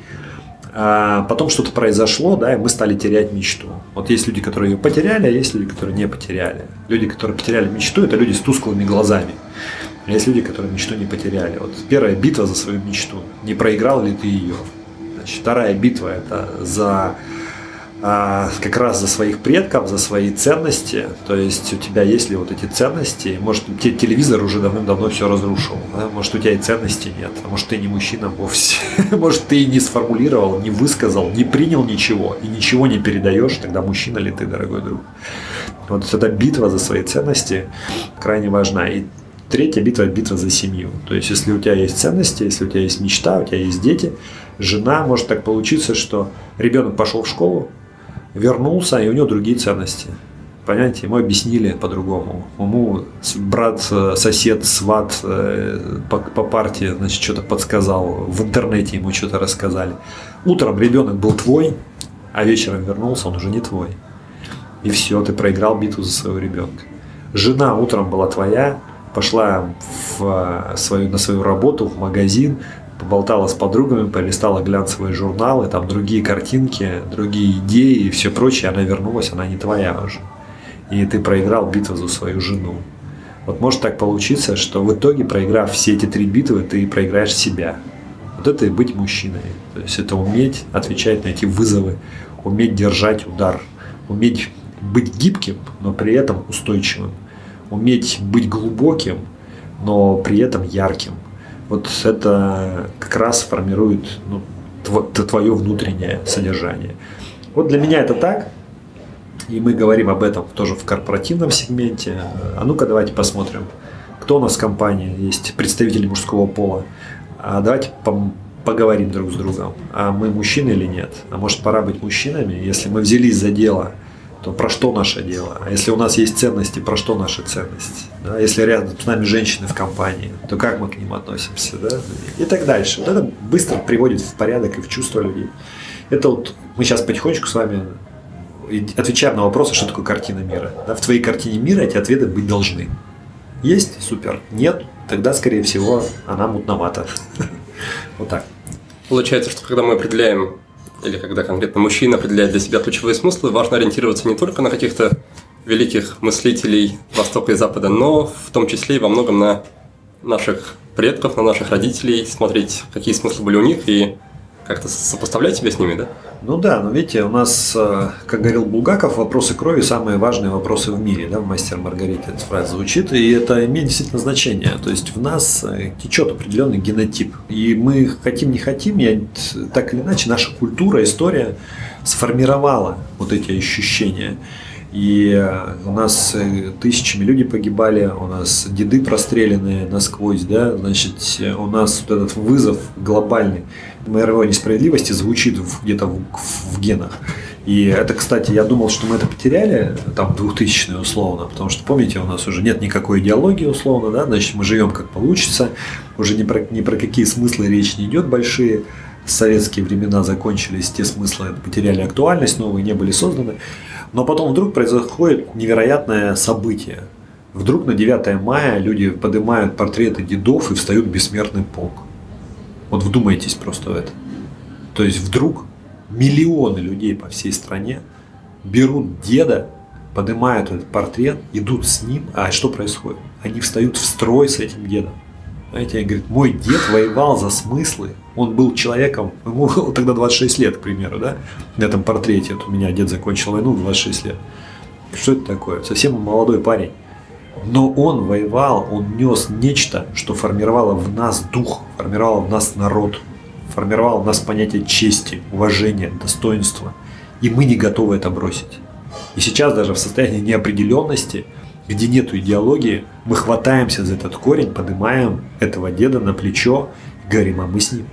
А потом что-то произошло, да, и мы стали терять мечту. Вот есть люди, которые ее потеряли, а есть люди, которые не потеряли. Люди, которые потеряли мечту, это люди с тусклыми глазами. А есть люди, которые мечту не потеряли. Вот первая битва за свою мечту. Не проиграл ли ты ее? Значит, вторая битва это за как раз за своих предков, за свои ценности. То есть у тебя есть ли вот эти ценности? Может, телевизор уже давным-давно все разрушил. Да? Может, у тебя и ценностей нет. А может, ты не мужчина вовсе. может, ты не сформулировал, не высказал, не принял ничего и ничего не передаешь. Тогда мужчина ли ты, дорогой друг? Вот эта битва за свои ценности крайне важна. И Третья битва – битва за семью. То есть, если у тебя есть ценности, если у тебя есть мечта, у тебя есть дети, жена, может так получиться, что ребенок пошел в школу, вернулся, и у него другие ценности. Понимаете, ему объяснили по-другому. Ему брат, сосед, сват э, по, по партии, значит, что-то подсказал. В интернете ему что-то рассказали. Утром ребенок был твой, а вечером вернулся, он уже не твой. И все, ты проиграл битву за своего ребенка. Жена утром была твоя, пошла в свою, на свою работу, в магазин, поболтала с подругами, полистала глянцевые журналы, там другие картинки, другие идеи и все прочее, она вернулась, она не твоя уже. И ты проиграл битву за свою жену. Вот может так получиться, что в итоге, проиграв все эти три битвы, ты проиграешь себя. Вот это и быть мужчиной. То есть это уметь отвечать на эти вызовы, уметь держать удар, уметь быть гибким, но при этом устойчивым уметь быть глубоким, но при этом ярким. Вот это как раз формирует ну, твое внутреннее содержание. Вот для меня это так. И мы говорим об этом тоже в корпоративном сегменте. А ну-ка давайте посмотрим, кто у нас в компании есть представители мужского пола. А давайте поговорим друг с другом. А мы мужчины или нет? А может пора быть мужчинами, если мы взялись за дело – то про что наше дело? А если у нас есть ценности, про что наши ценности? Да? Если рядом с нами женщины в компании, то как мы к ним относимся? Да? И так дальше. Вот это быстро приводит в порядок и в чувство людей. Это вот мы сейчас потихонечку с вами отвечаем на вопросы, что такое картина мира. Да? В твоей картине мира эти ответы быть должны. Есть? Супер. Нет? Тогда, скорее всего, она мутновата. Вот так. Получается, что когда мы определяем или когда конкретно мужчина определяет для себя ключевые смыслы, важно ориентироваться не только на каких-то великих мыслителей Востока и Запада, но в том числе и во многом на наших предков, на наших родителей, смотреть, какие смыслы были у них и как-то сопоставлять себя с ними, да? Ну да, но видите, у нас, э, как говорил Булгаков, вопросы крови самые важные вопросы в мире, да, в «Мастер Маргарите» эта фраза звучит, и это имеет действительно значение. То есть в нас э, течет определенный генотип, и мы хотим не хотим, я, так или иначе, наша культура, история сформировала вот эти ощущения. И э, у нас тысячами людей погибали, у нас деды простреленные насквозь, да, значит, у нас вот этот вызов глобальный мировой несправедливости звучит где-то в, в генах. И это, кстати, я думал, что мы это потеряли, там, 2000 условно, потому что, помните, у нас уже нет никакой идеологии условно, да, значит, мы живем как получится, уже ни про, ни про какие смыслы речь не идет большие, советские времена закончились, те смыслы потеряли актуальность, новые не были созданы. Но потом вдруг происходит невероятное событие. Вдруг на 9 мая люди поднимают портреты дедов и встают в бессмертный полк. Вот вдумайтесь просто в это. То есть вдруг миллионы людей по всей стране берут деда, поднимают этот портрет, идут с ним, а что происходит? Они встают в строй с этим дедом. Знаете, они говорят, мой дед воевал за смыслы, он был человеком, ему тогда 26 лет, к примеру, да, на этом портрете, вот у меня дед закончил войну в 26 лет. Что это такое? Совсем молодой парень. Но он воевал, он нес нечто, что формировало в нас дух, формировало в нас народ, формировало в нас понятие чести, уважения, достоинства. И мы не готовы это бросить. И сейчас даже в состоянии неопределенности, где нет идеологии, мы хватаемся за этот корень, поднимаем этого деда на плечо и говорим, а мы с ним,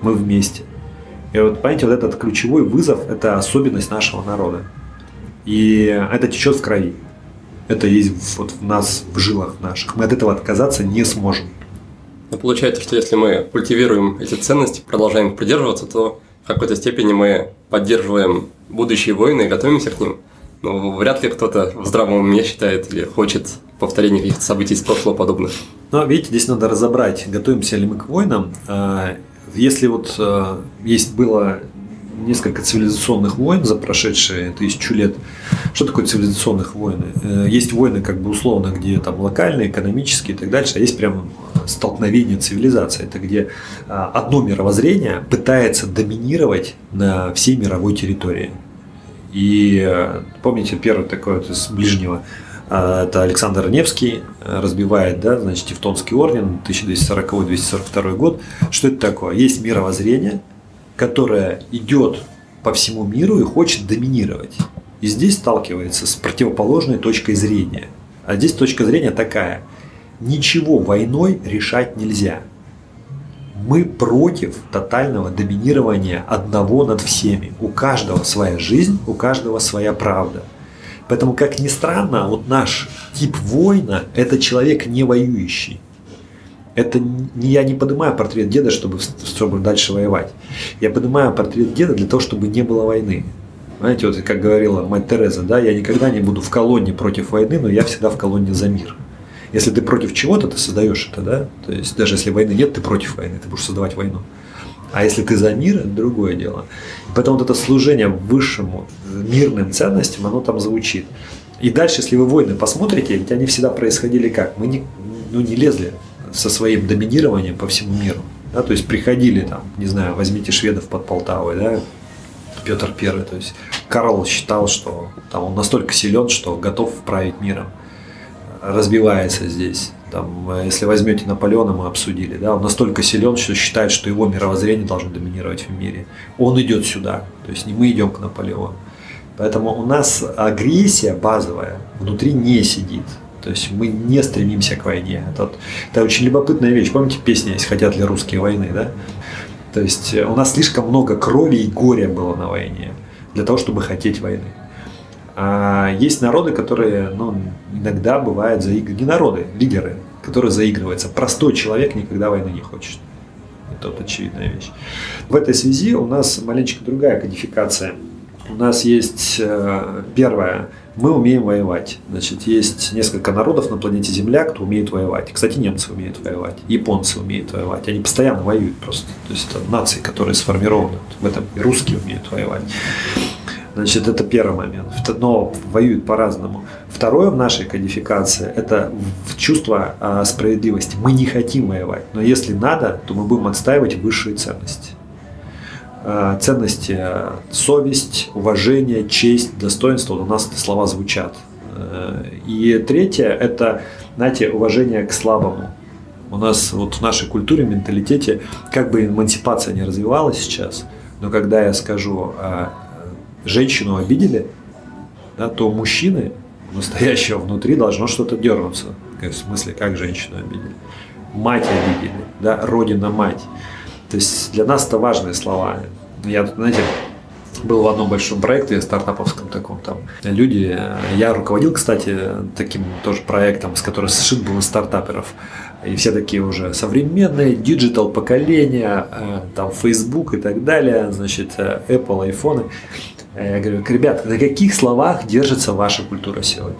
мы вместе. И вот, понимаете, вот этот ключевой вызов – это особенность нашего народа. И это течет в крови. Это есть вот в нас, в жилах наших. Мы от этого отказаться не сможем. Но получается, что если мы культивируем эти ценности, продолжаем их придерживаться, то в какой-то степени мы поддерживаем будущие войны и готовимся к ним. Но вряд ли кто-то в здравом уме считает или хочет повторения каких-то событий из прошлого подобных. Но видите, здесь надо разобрать, готовимся ли мы к войнам. А, если вот а, есть было несколько цивилизационных войн за прошедшие тысячу лет. Что такое цивилизационных войн? Э, есть войны как бы условно, где там локальные, экономические и так дальше, а есть прям столкновение цивилизации. Это где а, одно мировоззрение пытается доминировать на всей мировой территории. И э, помните, первый такой вот из ближнего а, это Александр Невский э, разбивает, да, значит, Тевтонский орден, 1240-242 год. Что это такое? Есть мировоззрение – которая идет по всему миру и хочет доминировать. И здесь сталкивается с противоположной точкой зрения. А здесь точка зрения такая. Ничего войной решать нельзя. Мы против тотального доминирования одного над всеми. У каждого своя жизнь, у каждого своя правда. Поэтому, как ни странно, вот наш тип воина – это человек не воюющий это не, я не поднимаю портрет деда, чтобы, чтобы дальше воевать. Я поднимаю портрет деда для того, чтобы не было войны. Знаете, вот как говорила мать Тереза, да, я никогда не буду в колонне против войны, но я всегда в колонне за мир. Если ты против чего-то, ты создаешь это, да? То есть даже если войны нет, ты против войны, ты будешь создавать войну. А если ты за мир, это другое дело. Поэтому вот это служение высшему мирным ценностям, оно там звучит. И дальше, если вы войны посмотрите, ведь они всегда происходили как? Мы не, ну, не лезли со своим доминированием по всему миру. Да, то есть приходили там, не знаю, возьмите шведов под Полтавой, да, Петр Первый, то есть Карл считал, что там он настолько силен, что готов править миром, разбивается здесь. Там, если возьмете Наполеона, мы обсудили, да, он настолько силен, что считает, что его мировоззрение должно доминировать в мире. Он идет сюда, то есть не мы идем к Наполеону. Поэтому у нас агрессия базовая внутри не сидит. То есть мы не стремимся к войне. Это, это очень любопытная вещь. Помните песня «Если хотят ли русские войны», да? То есть э, у нас слишком много крови и горя было на войне для того, чтобы хотеть войны. А есть народы, которые ну, иногда бывают заигрывают. Не народы, лидеры, которые заигрываются. Простой человек никогда войны не хочет. Это вот очевидная вещь. В этой связи у нас маленько другая кодификация. У нас есть э, первое мы умеем воевать. Значит, есть несколько народов на планете Земля, кто умеет воевать. Кстати, немцы умеют воевать, японцы умеют воевать. Они постоянно воюют просто. То есть это нации, которые сформированы. В этом и русские умеют воевать. Значит, это первый момент. Но воюют по-разному. Второе в нашей кодификации – это чувство а, справедливости. Мы не хотим воевать, но если надо, то мы будем отстаивать высшие ценности. Э, ценности совесть, уважение, честь, достоинство, у нас эти слова звучат. Э, и третье – это, знаете, уважение к слабому. У нас вот в нашей культуре, менталитете, как бы эмансипация не развивалась сейчас, но когда я скажу, э, женщину обидели, да, то у мужчины, настоящего внутри, должно что-то дернуться. В смысле, как женщину обидели? Мать обидели, да, родина мать. То есть для нас это важные слова. Я, знаете, был в одном большом проекте стартаповском таком там. Люди, я руководил, кстати, таким тоже проектом, с которым сшит был из стартаперов. И все такие уже современные, digital поколения, э, там Facebook и так далее, значит, э, Apple, iPhone. Я говорю, ребят, на каких словах держится ваша культура сегодня?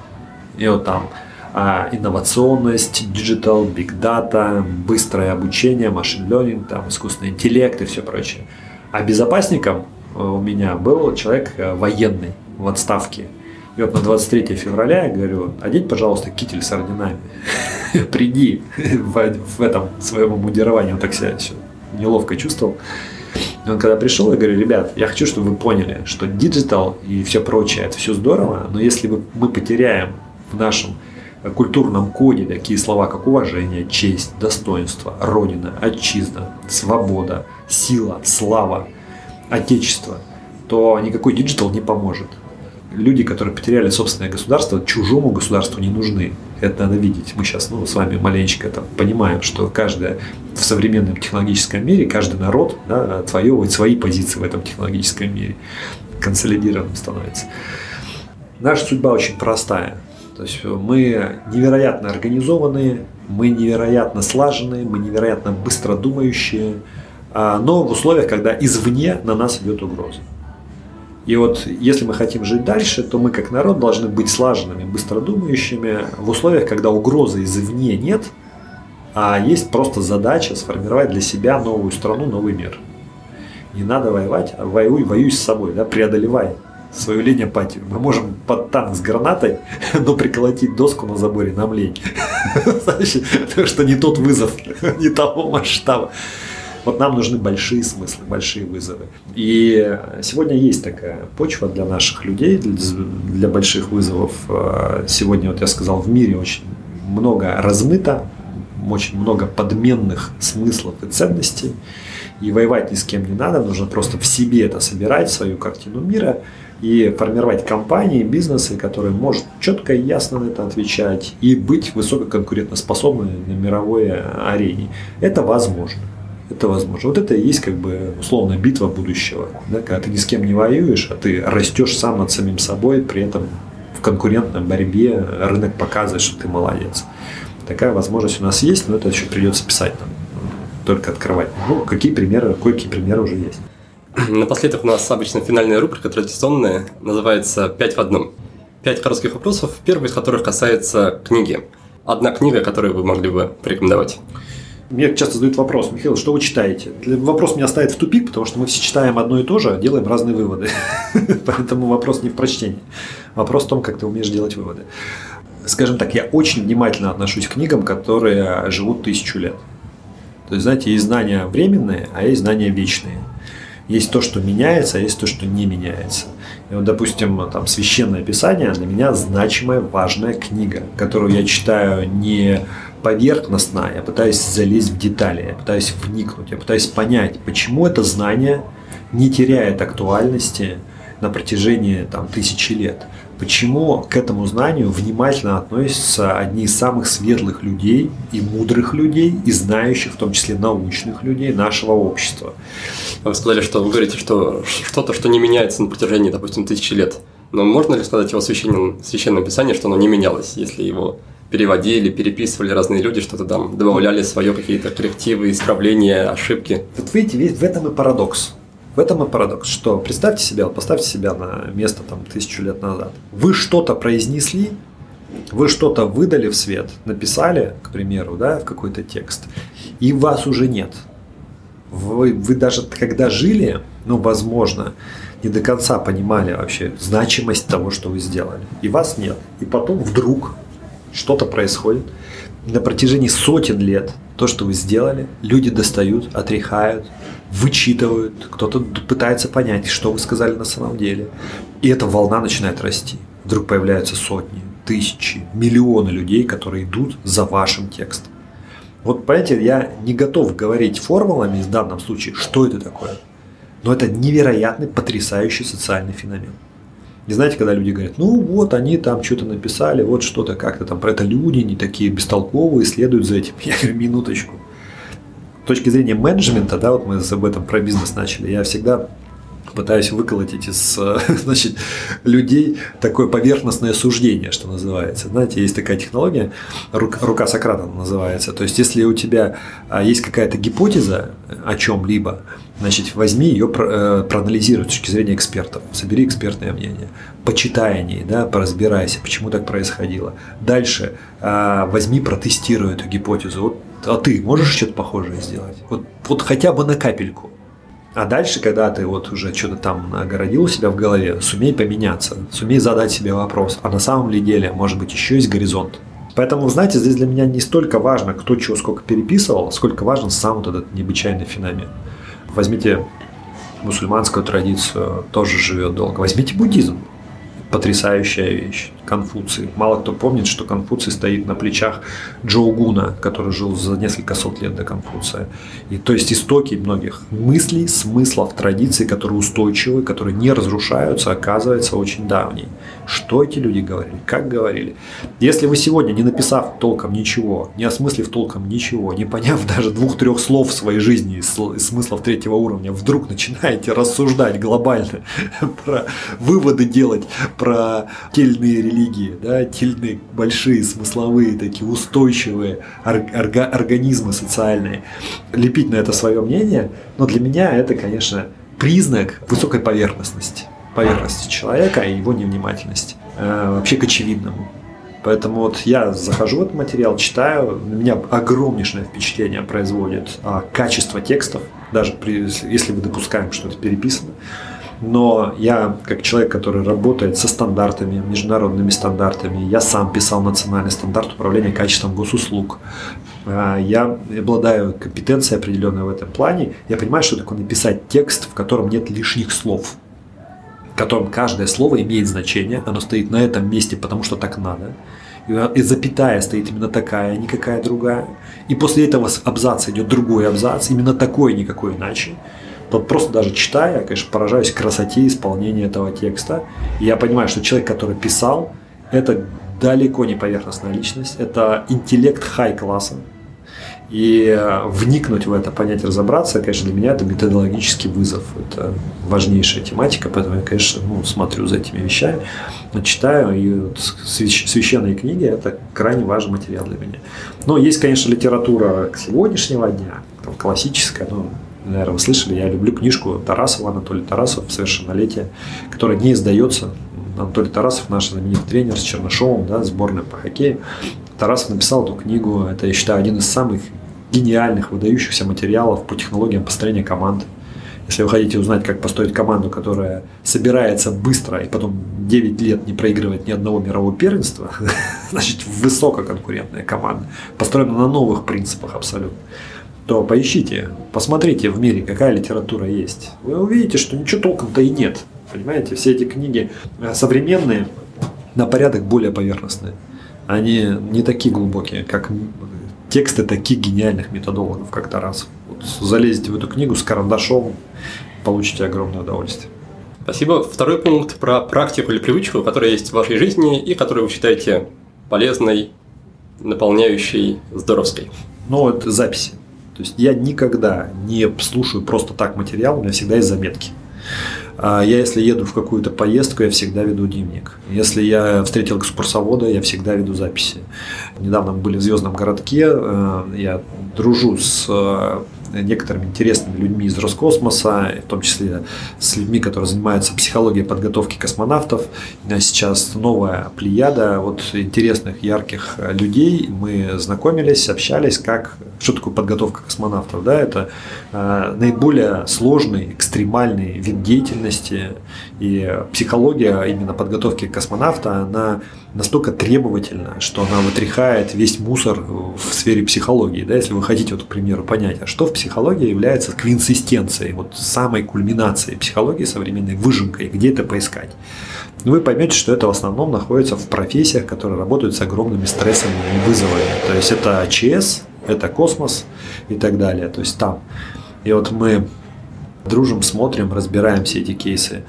И вот там инновационность, digital, big data, быстрое обучение, machine learning, там, искусственный интеллект и все прочее. А безопасником э, у меня был человек э, военный в отставке. И вот на 23 февраля я говорю, одень, пожалуйста, китель с орденами. Приди в, в этом своем мундировании. Он так себя неловко чувствовал. И он когда пришел, я говорю, ребят, я хочу, чтобы вы поняли, что digital и все прочее, это все здорово, но если мы потеряем в нашем культурном коде такие слова, как уважение, честь, достоинство, родина, отчизна, свобода, сила, слава, отечество, то никакой digital не поможет. Люди, которые потеряли собственное государство, чужому государству не нужны. Это надо видеть. Мы сейчас ну, с вами маленечко там, понимаем, что каждая в современном технологическом мире, каждый народ да, отвоевывает свои позиции в этом технологическом мире. Консолидированным становится. Наша судьба очень простая. То есть мы невероятно организованные, мы невероятно слаженные, мы невероятно быстро думающие, а, но в условиях, когда извне на нас идет угроза. И вот если мы хотим жить дальше, то мы как народ должны быть слаженными, быстродумающими в условиях, когда угрозы извне нет, а есть просто задача сформировать для себя новую страну, новый мир. Не надо воевать, а воюй, воюй с собой, да, преодолевай свою лень апатию. Мы можем под танк с гранатой, но приколотить доску на заборе нам лень. Потому что не тот вызов, не того масштаба. Вот нам нужны большие смыслы, большие вызовы. И сегодня есть такая почва для наших людей, для больших вызовов. Сегодня, вот я сказал, в мире очень много размыто, очень много подменных смыслов и ценностей. И воевать ни с кем не надо, нужно просто в себе это собирать, свою картину мира – и формировать компании, бизнесы, которые может четко и ясно на это отвечать и быть высококонкурентоспособны на мировой арене. Это возможно. Это возможно. Вот это и есть как бы условно битва будущего. Да? Когда ты ни с кем не воюешь, а ты растешь сам над самим собой, при этом в конкурентной борьбе рынок показывает, что ты молодец. Такая возможность у нас есть, но это еще придется писать нам, только открывать. Ну, какие примеры, какие примеры уже есть. Напоследок у нас обычно финальная рубрика традиционная, называется «Пять в одном». Пять коротких вопросов, первый из которых касается книги. Одна книга, которую вы могли бы порекомендовать. Мне часто задают вопрос, Михаил, что вы читаете? Вопрос меня ставит в тупик, потому что мы все читаем одно и то же, а делаем разные выводы. Поэтому вопрос не в прочтении. Вопрос в том, как ты умеешь делать выводы. Скажем так, я очень внимательно отношусь к книгам, которые живут тысячу лет. То есть, знаете, есть знания временные, а есть знания вечные. Есть то, что меняется, а есть то, что не меняется. И вот, допустим, там Священное Писание для меня значимая, важная книга, которую я читаю не поверхностно, я пытаюсь залезть в детали, я пытаюсь вникнуть, я пытаюсь понять, почему это знание не теряет актуальности на протяжении там, тысячи лет почему к этому знанию внимательно относятся одни из самых светлых людей и мудрых людей, и знающих, в том числе научных людей нашего общества. Вы сказали, что вы говорите, что что-то, что не меняется на протяжении, допустим, тысячи лет. Но можно ли сказать его священном, священном писании, что оно не менялось, если его переводили, переписывали разные люди, что-то там добавляли свое какие-то коррективы, исправления, ошибки? Вот видите, в этом и парадокс. В этом и парадокс, что представьте себя, поставьте себя на место там тысячу лет назад. Вы что-то произнесли, вы что-то выдали в свет, написали, к примеру, да, в какой-то текст, и вас уже нет. Вы, вы даже когда жили, ну, возможно, не до конца понимали вообще значимость того, что вы сделали. И вас нет. И потом вдруг что-то происходит. На протяжении сотен лет то, что вы сделали, люди достают, отряхают, вычитывают, кто-то пытается понять, что вы сказали на самом деле. И эта волна начинает расти. Вдруг появляются сотни, тысячи, миллионы людей, которые идут за вашим текстом. Вот, понимаете, я не готов говорить формулами в данном случае, что это такое. Но это невероятный, потрясающий социальный феномен. Не знаете, когда люди говорят, ну вот они там что-то написали, вот что-то как-то там про это люди не такие бестолковые, следуют за этим. Я говорю, минуточку точки зрения менеджмента, да, вот мы об этом про бизнес начали, я всегда пытаюсь выколотить из значит, людей такое поверхностное суждение, что называется. Знаете, есть такая технология, рука Сократа называется. То есть, если у тебя а, есть какая-то гипотеза о чем-либо, Значит, возьми ее, э, проанализируй с точки зрения экспертов, собери экспертное мнение, почитай о ней, да, поразбирайся, почему так происходило. Дальше э, возьми, протестируй эту гипотезу. Вот, а ты можешь что-то похожее сделать? Вот, вот хотя бы на капельку. А дальше, когда ты вот уже что-то там огородил у себя в голове, сумей поменяться, сумей задать себе вопрос, а на самом ли деле, может быть, еще есть горизонт? Поэтому, знаете, здесь для меня не столько важно, кто чего сколько переписывал, сколько важен сам вот этот необычайный феномен. Возьмите мусульманскую традицию, тоже живет долго. Возьмите буддизм. Потрясающая вещь. Конфуций. Мало кто помнит, что Конфуций стоит на плечах Джоугуна, который жил за несколько сот лет до Конфуция. И то есть истоки многих мыслей, смыслов, традиций, которые устойчивы, которые не разрушаются, оказывается очень давней. Что эти люди говорили, как говорили. Если вы сегодня, не написав толком ничего, не осмыслив толком ничего, не поняв даже двух-трех слов в своей жизни из смыслов третьего уровня, вдруг начинаете рассуждать глобально про выводы делать про тельные религии, да, тильные, большие, смысловые, такие устойчивые орга организмы социальные, лепить на это свое мнение, но для меня это, конечно, признак высокой поверхностности, поверхности человека и его невнимательности, э, вообще к очевидному. Поэтому вот я захожу в этот материал, читаю, на меня огромнейшее впечатление производит а, качество текстов, даже при, если мы допускаем, что это переписано но я, как человек, который работает со стандартами, международными стандартами, я сам писал национальный стандарт управления качеством госуслуг. А, я обладаю компетенцией определенной в этом плане. Я понимаю, что такое написать текст, в котором нет лишних слов в котором каждое слово имеет значение, оно стоит на этом месте, потому что так надо. И запятая стоит именно такая, а никакая другая. И после этого абзаца идет другой абзац, именно такой, никакой иначе. Вот просто даже читая, я, конечно, поражаюсь красоте исполнения этого текста. И я понимаю, что человек, который писал, это далеко не поверхностная личность, это интеллект хай-класса. И э, вникнуть в это, понять, разобраться, конечно, для меня это методологический вызов. Это важнейшая тематика, поэтому я, конечно, ну, смотрю за этими вещами, читаю, и вот священные книги – это крайне важный материал для меня. Но есть, конечно, литература сегодняшнего дня, классическая, ну, наверное, вы слышали, я люблю книжку Тарасова, Анатолий Тарасов «Совершеннолетие», которая не издается. Анатолий Тарасов, наш знаменитый тренер с Чернышовым, да, сборная по хоккею. Тарасов написал эту книгу, это, я считаю, один из самых гениальных, выдающихся материалов по технологиям построения команд. Если вы хотите узнать, как построить команду, которая собирается быстро и потом 9 лет не проигрывает ни одного мирового первенства, значит, высококонкурентная команда, построена на новых принципах абсолютно то поищите, посмотрите в мире, какая литература есть. Вы увидите, что ничего толком-то и нет. Понимаете, все эти книги э, современные на порядок более поверхностные. Они не такие глубокие, как тексты таких гениальных методологов, как Тарас. Вот залезете в эту книгу с карандашом, получите огромное удовольствие. Спасибо. Второй пункт про практику или привычку, которая есть в вашей жизни и которую вы считаете полезной, наполняющей, здоровской. Ну, это записи. То есть я никогда не слушаю просто так материал, у меня всегда есть заметки. А я, если еду в какую-то поездку, я всегда веду дневник. Если я встретил экскурсовода, я всегда веду записи. Недавно мы были в Звездном городке, э, я дружу с э, некоторыми интересными людьми из Роскосмоса, в том числе с людьми, которые занимаются психологией подготовки космонавтов. Сейчас новая плеяда вот интересных, ярких людей. Мы знакомились, общались, как, что такое подготовка космонавтов. Да? Это э, наиболее сложный, экстремальный вид деятельности. И психология именно подготовки космонавта, она настолько требовательна, что она вытряхает весь мусор в сфере психологии. Да? Если вы хотите, вот, к примеру, понять, а что в психологии является квинсистенцией, вот самой кульминацией психологии современной, выжимкой, где это поискать. Вы поймете, что это в основном находится в профессиях, которые работают с огромными стрессами и вызовами. То есть это АЧС, это космос и так далее. То есть там. И вот мы дружим, смотрим, разбираем все эти кейсы.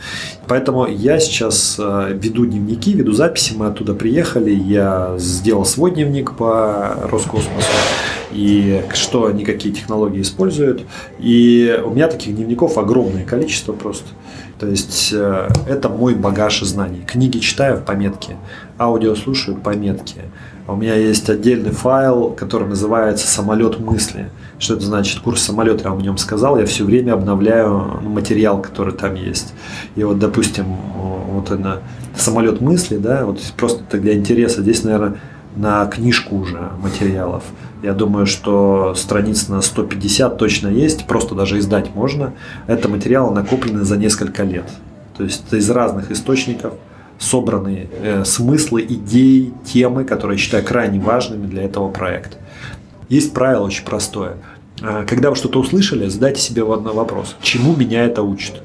Поэтому я сейчас э, веду дневники, веду записи, мы оттуда приехали, я сделал свой дневник по Роскосмосу. И что они какие технологии используют. И у меня таких дневников огромное количество просто. То есть э, это мой багаж знаний. Книги читаю, пометки. Аудио слушаю, пометки. У меня есть отдельный файл, который называется «Самолет мысли». Что это значит? Курс самолета, я вам о нем сказал. Я все время обновляю материал, который там есть. И вот, допустим, вот это самолет мысли, да, вот просто для интереса. Здесь, наверное, на книжку уже материалов. Я думаю, что страниц на 150 точно есть, просто даже издать можно. Это материалы накоплены за несколько лет. То есть из разных источников собранные э, смыслы, идеи, темы, которые я считаю крайне важными для этого проекта. Есть правило очень простое. А, когда вы что-то услышали, задайте себе вопрос. Чему меня это учит?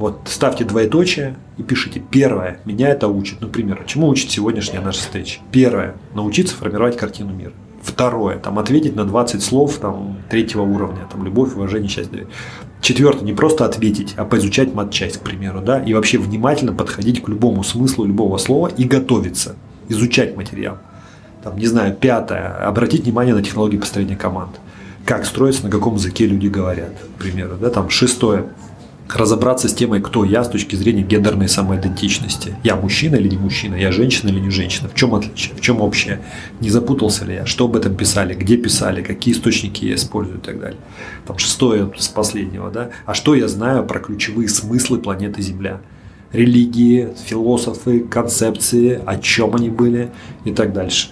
Вот ставьте двоеточие и пишите. Первое. Меня это учит. Например, чему учит сегодняшняя наша встреча? Первое. Научиться формировать картину мира. Второе. Там ответить на 20 слов там, третьего уровня. Там, любовь, уважение, счастье. Четвертое. Не просто ответить, а поизучать матчасть, к примеру. Да? И вообще внимательно подходить к любому смыслу любого слова и готовиться. Изучать материал. Там, не знаю, пятое. Обратить внимание на технологии построения команд. Как строится, на каком языке люди говорят, к примеру. Да? Там, шестое разобраться с темой, кто я с точки зрения гендерной самоидентичности. Я мужчина или не мужчина, я женщина или не женщина, в чем отличие, в чем общее, не запутался ли я, что об этом писали, где писали, какие источники я использую и так далее. Там шестое с последнего, да, а что я знаю про ключевые смыслы планеты Земля, религии, философы, концепции, о чем они были и так дальше.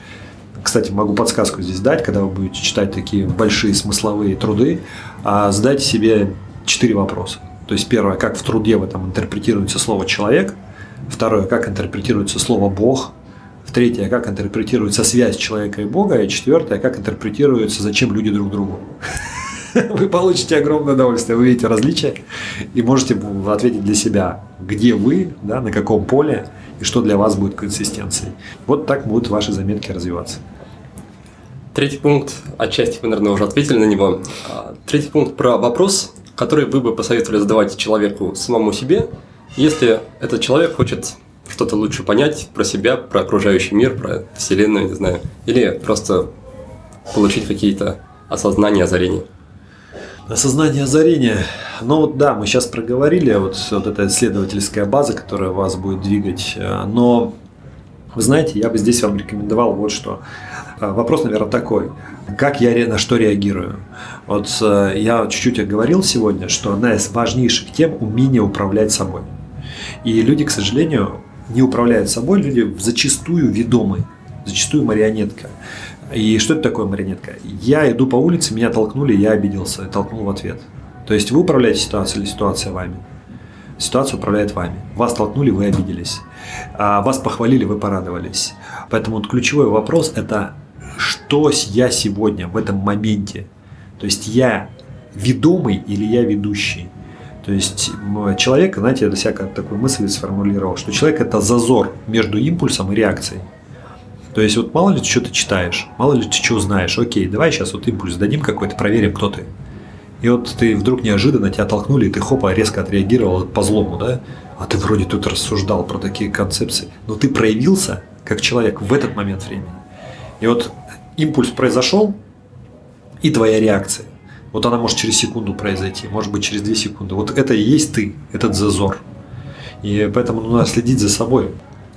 Кстати, могу подсказку здесь дать, когда вы будете читать такие большие смысловые труды, а задайте себе четыре вопроса. То есть первое, как в труде в этом интерпретируется слово «человек», второе, как интерпретируется слово «бог», в третье, как интерпретируется связь человека и Бога, и четвертое, как интерпретируется, зачем люди друг другу. Вы получите огромное удовольствие, вы видите различия и можете ответить для себя, где вы, да, на каком поле и что для вас будет консистенцией. Вот так будут ваши заметки развиваться. Третий пункт, отчасти вы, наверное, уже ответили на него. А, третий пункт про вопрос, который вы бы посоветовали задавать человеку самому себе, если этот человек хочет что-то лучше понять про себя, про окружающий мир, про Вселенную, не знаю, или просто получить какие-то осознания, озарения. Осознание озарения. Ну вот да, мы сейчас проговорили вот, вот эта исследовательская база, которая вас будет двигать. Но вы знаете, я бы здесь вам рекомендовал вот что. Вопрос, наверное, такой. Как я на что реагирую? Вот э, я чуть-чуть говорил сегодня, что одна из важнейших тем – умение управлять собой. И люди, к сожалению, не управляют собой, люди зачастую ведомы, зачастую марионетка. И что это такое марионетка? Я иду по улице, меня толкнули, я обиделся, толкнул в ответ. То есть вы управляете ситуацией или ситуация вами? Ситуация управляет вами. Вас толкнули, вы обиделись. А вас похвалили, вы порадовались. Поэтому вот ключевой вопрос – это что я сегодня в этом моменте. То есть я ведомый или я ведущий. То есть человек, знаете, я для себя такую мысль сформулировал, что человек это зазор между импульсом и реакцией. То есть вот мало ли ты что-то читаешь, мало ли ты что знаешь, окей, давай сейчас вот импульс дадим какой-то, проверим, кто ты. И вот ты вдруг неожиданно тебя толкнули, и ты хопа резко отреагировал по злому, да? А ты вроде тут рассуждал про такие концепции, но ты проявился как человек в этот момент времени. И вот импульс произошел, и твоя реакция. Вот она может через секунду произойти, может быть через две секунды. Вот это и есть ты, этот зазор. И поэтому нужно следить за собой.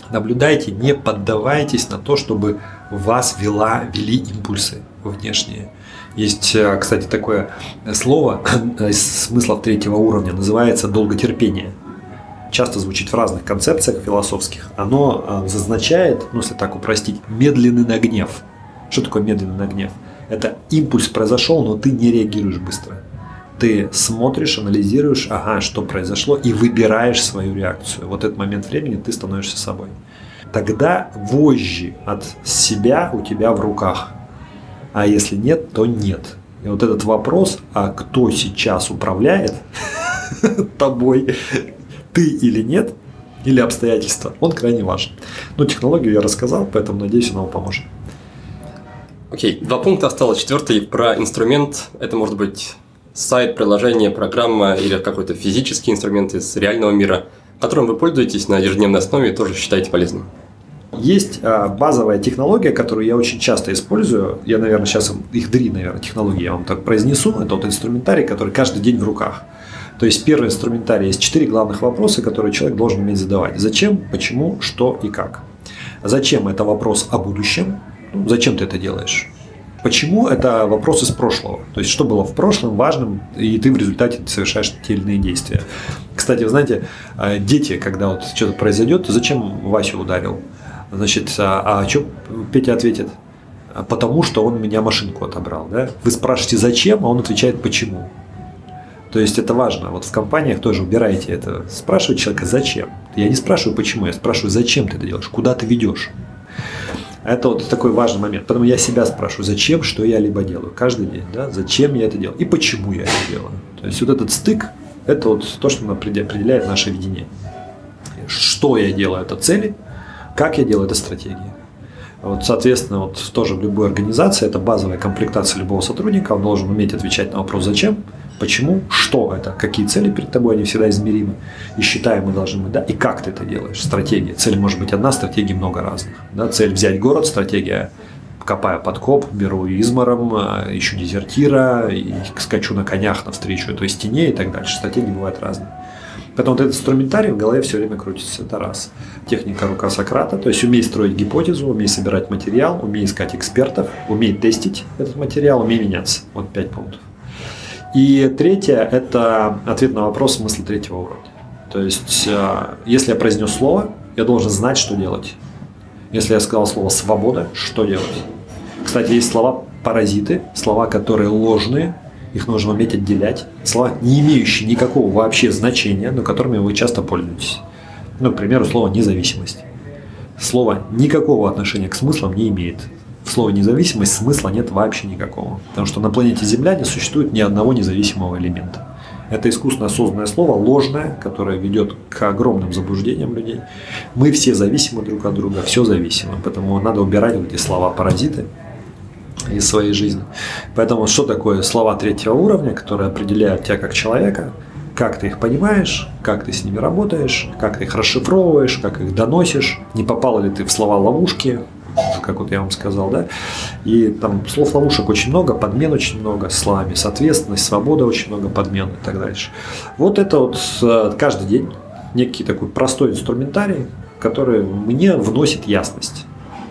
Наблюдайте, не поддавайтесь на то, чтобы вас вела, вели импульсы внешние. Есть, э, кстати, такое слово из смыслов третьего уровня, называется долготерпение. Часто звучит в разных концепциях философских. Оно э, зазначает, ну если так упростить, медленный на гнев. Что такое медленный на гнев? Это импульс произошел, но ты не реагируешь быстро. Ты смотришь, анализируешь, ага, что произошло, и выбираешь свою реакцию. Вот этот момент времени ты становишься собой. Тогда вожжи от себя у тебя в руках. А если нет, то нет. И вот этот вопрос, а кто сейчас управляет тобой, ты или нет, или обстоятельства, он крайне важен. Но технологию я рассказал, поэтому надеюсь, она вам поможет. Окей, два пункта осталось. Четвертый про инструмент. Это может быть сайт, приложение, программа или какой-то физический инструмент из реального мира, которым вы пользуетесь на ежедневной основе и тоже считаете полезным. Есть а, базовая технология, которую я очень часто использую. Я, наверное, сейчас их три, наверное, технологии я вам так произнесу. Это вот инструментарий, который каждый день в руках. То есть первый инструментарий есть четыре главных вопроса, которые человек должен уметь задавать. Зачем, почему, что и как. Зачем это вопрос о будущем? Зачем ты это делаешь? Почему это вопрос из прошлого? То есть, что было в прошлом важным, и ты в результате совершаешь те или иные действия. Кстати, вы знаете, э, дети, когда вот что-то произойдет, зачем Васю ударил? Значит, а, а что Петя ответит? Потому что он меня машинку отобрал. Да? Вы спрашиваете, зачем, а он отвечает, почему. То есть это важно. Вот в компаниях тоже убирайте это. Спрашивать человека, зачем. Я не спрашиваю, почему, я спрашиваю, зачем ты это делаешь, куда ты ведешь. Это вот такой важный момент. Поэтому я себя спрашиваю, зачем, что я либо делаю каждый день, да, зачем я это делаю и почему я это делаю. То есть вот этот стык, это вот то, что определяет наше видение. Что я делаю, это цели, как я делаю, это стратегия. Вот, соответственно, вот тоже в любой организации это базовая комплектация любого сотрудника. Он должен уметь отвечать на вопрос «зачем?», Почему? Что это? Какие цели перед тобой? Они всегда измеримы. И считаемы должны быть. Да? И как ты это делаешь? Стратегия. Цель может быть одна, стратегии много разных. Да? Цель взять город, стратегия копаю подкоп, беру измором, э, ищу дезертира, и скачу на конях навстречу этой стене и так дальше. Стратегии бывают разные. Поэтому вот этот инструментарий в голове все время крутится. Это раз. Техника рука Сократа, то есть умей строить гипотезу, умей собирать материал, умей искать экспертов, умей тестить этот материал, умей меняться. Вот пять пунктов. И третье – это ответ на вопрос смысла третьего уровня. То есть, э, если я произнес слово, я должен знать, что делать. Если я сказал слово «свобода», что делать? Кстати, есть слова паразиты, слова, которые ложные, их нужно уметь отделять. Слова, не имеющие никакого вообще значения, но которыми вы часто пользуетесь. Ну, к примеру, слово «независимость». Слово никакого отношения к смыслам не имеет в слове независимость смысла нет вообще никакого. Потому что на планете Земля не существует ни одного независимого элемента. Это искусственно созданное слово, ложное, которое ведет к огромным заблуждениям людей. Мы все зависимы друг от друга, все зависимо. Поэтому надо убирать вот эти слова-паразиты из своей жизни. Поэтому что такое слова третьего уровня, которые определяют тебя как человека, как ты их понимаешь, как ты с ними работаешь, как ты их расшифровываешь, как их доносишь, не попал ли ты в слова ловушки, как вот я вам сказал, да, и там слов ловушек очень много, подмен очень много словами, соответственность, свобода очень много подмен и так дальше. Вот это вот э, каждый день некий такой простой инструментарий, который мне вносит ясность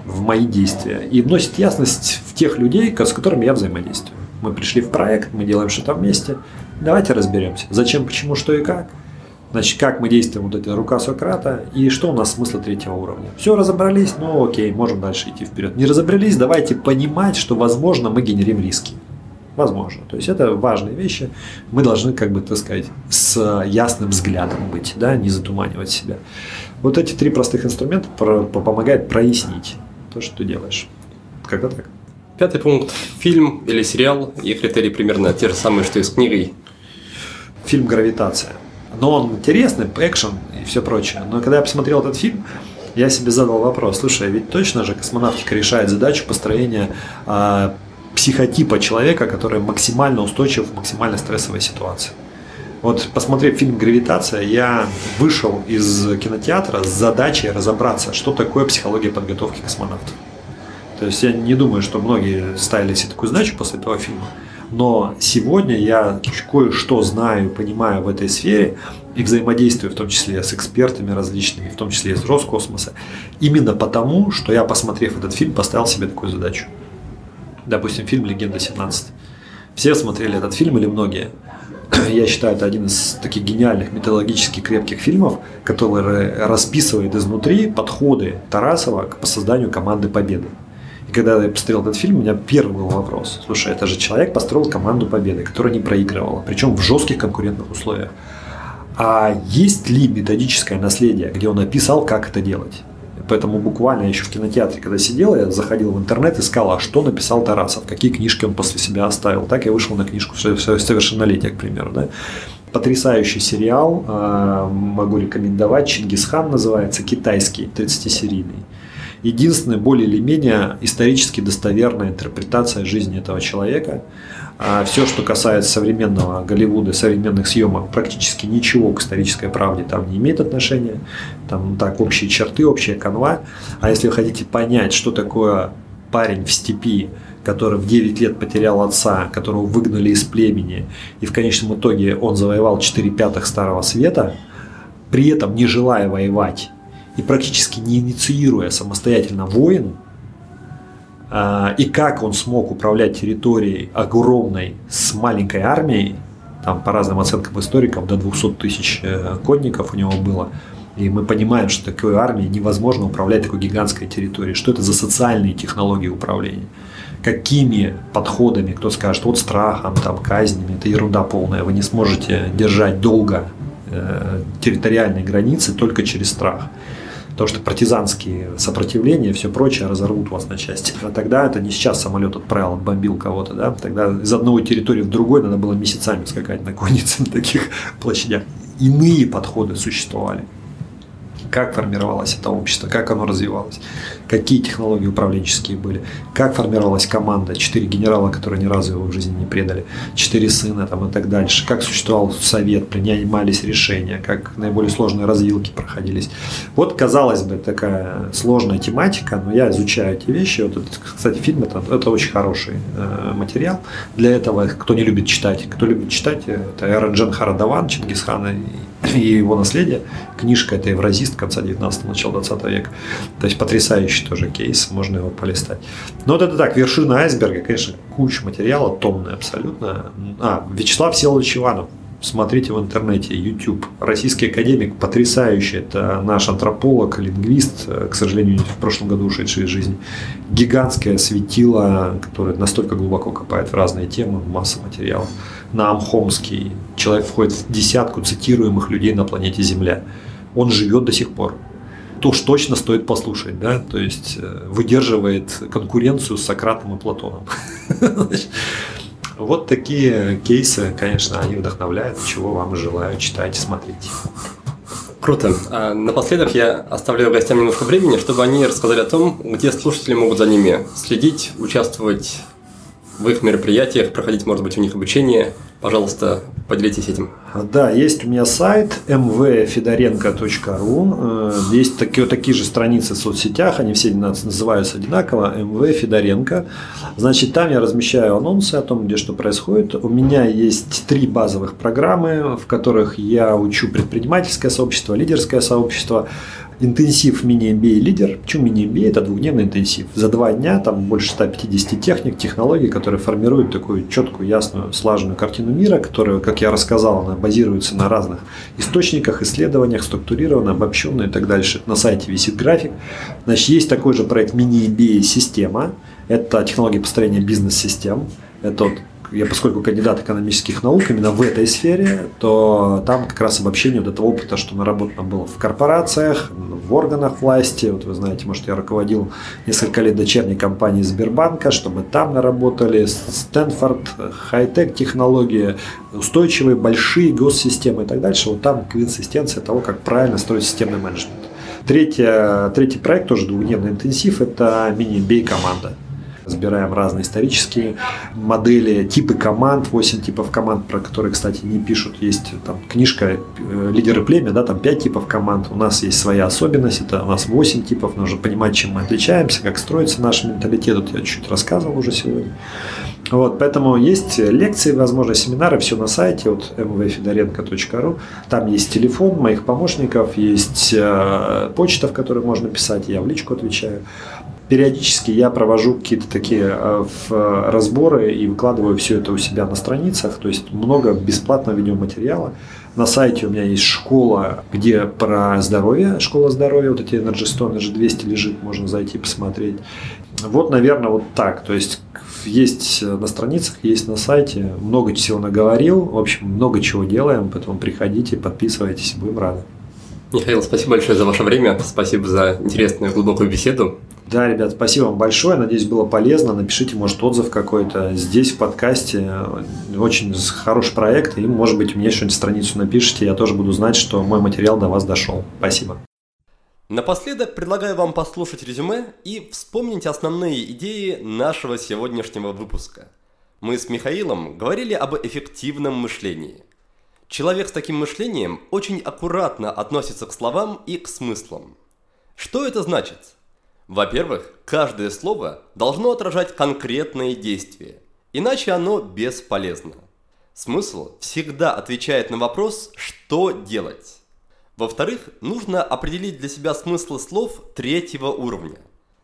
в мои действия и вносит ясность в тех людей, с которыми я взаимодействую. Мы пришли в проект, мы делаем что-то вместе, давайте разберемся, зачем, почему, что и как – Значит, как мы действуем, вот эта рука Сократа, и что у нас смысл третьего уровня. Все, разобрались, ну окей, можем дальше идти вперед. Не разобрались, давайте понимать, что, возможно, мы генерим риски. Возможно. То есть это важные вещи. Мы должны, как бы, так сказать, с ясным взглядом быть, да, не затуманивать себя. Вот эти три простых инструмента помогают прояснить то, что ты делаешь. Когда так. Пятый пункт. Фильм или сериал, и критерии примерно те же самые, что и с книгой. Фильм «Гравитация» но он интересный, экшен и все прочее. Но когда я посмотрел этот фильм, я себе задал вопрос, слушай, а ведь точно же космонавтика решает задачу построения э, психотипа человека, который максимально устойчив в максимально стрессовой ситуации. Вот посмотрев фильм «Гравитация», я вышел из кинотеатра с задачей разобраться, что такое психология подготовки космонавтов. То есть я не думаю, что многие ставили себе такую задачу после этого фильма. Но сегодня я кое-что знаю, понимаю в этой сфере и взаимодействую в том числе с экспертами различными, в том числе из Роскосмоса, именно потому, что я, посмотрев этот фильм, поставил себе такую задачу. Допустим, фильм «Легенда 17». Все смотрели этот фильм или многие? Я считаю, это один из таких гениальных, методологически крепких фильмов, который расписывает изнутри подходы Тарасова по созданию команды Победы. И когда я посмотрел этот фильм, у меня первый был вопрос. Слушай, это же человек построил команду победы, которая не проигрывала, причем в жестких конкурентных условиях. А есть ли методическое наследие, где он описал, как это делать? Поэтому буквально еще в кинотеатре, когда сидел, я заходил в интернет, искал, а что написал Тарасов, какие книжки он после себя оставил. Так я вышел на книжку «Совершеннолетие», к примеру. Да? Потрясающий сериал, а, могу рекомендовать, «Чингисхан» называется, китайский, 30-серийный единственная более или менее исторически достоверная интерпретация жизни этого человека. А все, что касается современного Голливуда, современных съемок, практически ничего к исторической правде там не имеет отношения. Там так общие черты, общая канва. А если вы хотите понять, что такое парень в степи, который в 9 лет потерял отца, которого выгнали из племени, и в конечном итоге он завоевал 4 пятых Старого Света, при этом не желая воевать и практически не инициируя самостоятельно войн, а, и как он смог управлять территорией огромной с маленькой армией, там по разным оценкам историков до 200 тысяч э, конников у него было, и мы понимаем, что такой армией невозможно управлять такой гигантской территорией, что это за социальные технологии управления какими подходами, кто скажет, вот страхом, там, казнями, это ерунда полная, вы не сможете держать долго э, территориальные границы только через страх. Потому что партизанские сопротивления все прочее разорвут вас на части. А тогда это не сейчас самолет отправил, отбомбил кого-то, да? Тогда из одной территории в другой надо было месяцами скакать на коннице на таких площадях. Иные подходы существовали как формировалось это общество, как оно развивалось, какие технологии управленческие были, как формировалась команда, четыре генерала, которые ни разу его в жизни не предали, четыре сына там, и так дальше, как существовал совет, принимались решения, как наиболее сложные развилки проходились. Вот, казалось бы, такая сложная тематика, но я изучаю эти вещи. Вот, кстати, фильм это, это очень хороший э, материал. Для этого, кто не любит читать. Кто любит читать, это Эраджан Харадаван, Чингисхана и его наследие. Книжка это евразист конца 19 начала 20 века. То есть потрясающий тоже кейс, можно его полистать. Но вот это так, вершина айсберга, конечно, куча материала, томная абсолютно. А, Вячеслав Всеволодович Иванов, смотрите в интернете, YouTube. Российский академик, потрясающий. Это наш антрополог, лингвист, к сожалению, в прошлом году ушедший из жизни. Гигантское светило, которое настолько глубоко копает в разные темы, масса материалов. Наам Хомский. Человек входит в десятку цитируемых людей на планете Земля он живет до сих пор. То уж точно стоит послушать, да, то есть э, выдерживает конкуренцию с Сократом и Платоном. Вот такие кейсы, конечно, они вдохновляют, чего вам желаю, читайте, смотрите. Круто. А напоследок я оставляю гостям немножко времени, чтобы они рассказали о том, где слушатели могут за ними следить, участвовать в их мероприятиях, проходить, может быть, у них обучение. Пожалуйста, поделитесь этим. Да, есть у меня сайт mvfedorenko.ru. Э, есть такие, такие же страницы в соцсетях, они все называются одинаково, mv Федоренко. Значит, там я размещаю анонсы о том, где что происходит. У меня есть три базовых программы, в которых я учу предпринимательское сообщество, лидерское сообщество, интенсив мини-MBA лидер. Почему мини-MBA? Это двухдневный интенсив. За два дня там больше 150 техник, технологий, которые формируют такую четкую, ясную, слаженную картину мира, которая, как я рассказал, она базируется на разных источниках, исследованиях, структурирована, обобщенная и так дальше. На сайте висит график. Значит, есть такой же проект мини-MBA система. Это технология построения бизнес-систем. Это вот я поскольку кандидат экономических наук именно в этой сфере, то там как раз обобщение вот этого опыта, что наработано было в корпорациях, в органах власти. Вот вы знаете, может, я руководил несколько лет дочерней компании Сбербанка, чтобы там наработали Стэнфорд, хай-тек технологии, устойчивые большие госсистемы и так дальше. Вот там консистенция того, как правильно строить системный менеджмент. Третья, третий проект, тоже двухдневный интенсив, это мини-бей команда разбираем разные исторические модели, типы команд, 8 типов команд, про которые, кстати, не пишут. Есть там книжка э, «Лидеры племя», да, там 5 типов команд. У нас есть своя особенность, это у нас 8 типов. Нужно понимать, чем мы отличаемся, как строится наш менталитет. Вот я чуть рассказывал уже сегодня. Вот, поэтому есть лекции, возможно, семинары, все на сайте, вот mvfedorenko.ru. Там есть телефон моих помощников, есть э, почта, в которой можно писать, я в личку отвечаю периодически я провожу какие-то такие э, э, разборы и выкладываю все это у себя на страницах. То есть много бесплатного видеоматериала. На сайте у меня есть школа, где про здоровье, школа здоровья, вот эти Energy 100, Energy 200 лежит, можно зайти посмотреть. Вот, наверное, вот так. То есть есть на страницах, есть на сайте. Много всего наговорил. В общем, много чего делаем, поэтому приходите, подписывайтесь, будем рады. Михаил, спасибо большое за ваше время, спасибо за интересную глубокую беседу. Да, ребят, спасибо вам большое. Надеюсь, было полезно. Напишите, может, отзыв какой-то здесь, в подкасте. Очень хороший проект. И, может быть, мне что-нибудь страницу напишите. Я тоже буду знать, что мой материал до вас дошел. Спасибо. Напоследок предлагаю вам послушать резюме и вспомнить основные идеи нашего сегодняшнего выпуска. мы с Михаилом говорили об эффективном мышлении. Человек с таким мышлением очень аккуратно относится к словам и к смыслам. Что это значит? Во-первых, каждое слово должно отражать конкретные действия, иначе оно бесполезно. Смысл всегда отвечает на вопрос «что делать?». Во-вторых, нужно определить для себя смыслы слов третьего уровня.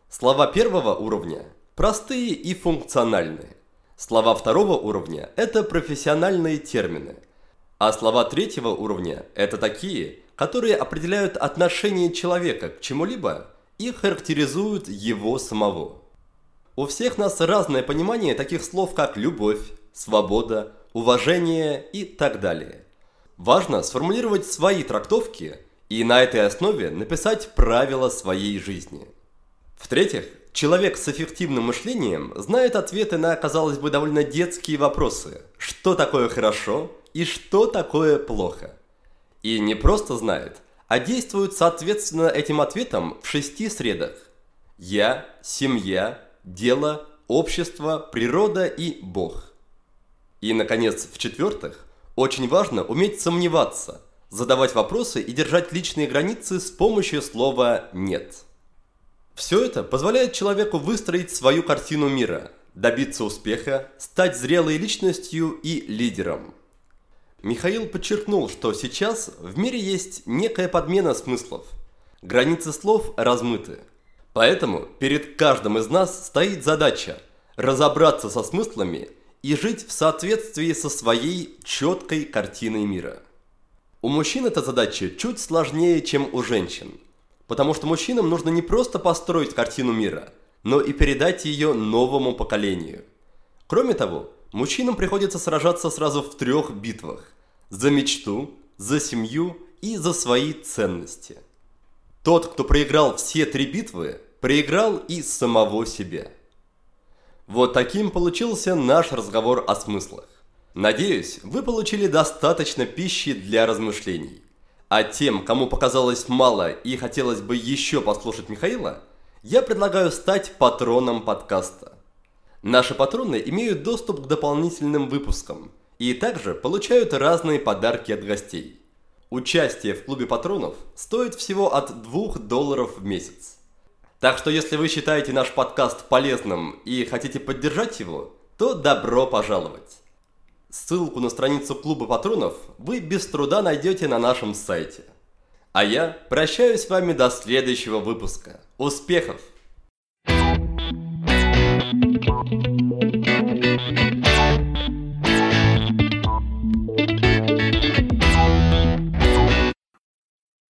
Слова первого уровня простые и функциональные. Слова второго уровня – это профессиональные термины. А слова третьего уровня – это такие, которые определяют отношение человека к чему-либо и характеризуют его самого. У всех нас разное понимание таких слов, как любовь, свобода, уважение и так далее. Важно сформулировать свои трактовки и на этой основе написать правила своей жизни. В-третьих, человек с эффективным мышлением знает ответы на, казалось бы, довольно детские вопросы. Что такое хорошо и что такое плохо? И не просто знает, а действует соответственно этим ответам в шести средах. Я, семья, дело, общество, природа и Бог. И, наконец, в-четвертых, очень важно уметь сомневаться, задавать вопросы и держать личные границы с помощью слова «нет». Все это позволяет человеку выстроить свою картину мира, добиться успеха, стать зрелой личностью и лидером. Михаил подчеркнул, что сейчас в мире есть некая подмена смыслов. Границы слов размыты. Поэтому перед каждым из нас стоит задача разобраться со смыслами и жить в соответствии со своей четкой картиной мира. У мужчин эта задача чуть сложнее, чем у женщин, потому что мужчинам нужно не просто построить картину мира, но и передать ее новому поколению. Кроме того, мужчинам приходится сражаться сразу в трех битвах – за мечту, за семью и за свои ценности. Тот, кто проиграл все три битвы, проиграл и самого себя. Вот таким получился наш разговор о смыслах. Надеюсь, вы получили достаточно пищи для размышлений. А тем, кому показалось мало и хотелось бы еще послушать Михаила, я предлагаю стать патроном подкаста. Наши патроны имеют доступ к дополнительным выпускам и также получают разные подарки от гостей. Участие в клубе патронов стоит всего от 2 долларов в месяц. Так что если вы считаете наш подкаст полезным и хотите поддержать его, то добро пожаловать. Ссылку на страницу клуба патронов вы без труда найдете на нашем сайте. А я прощаюсь с вами до следующего выпуска. Успехов! Thank you.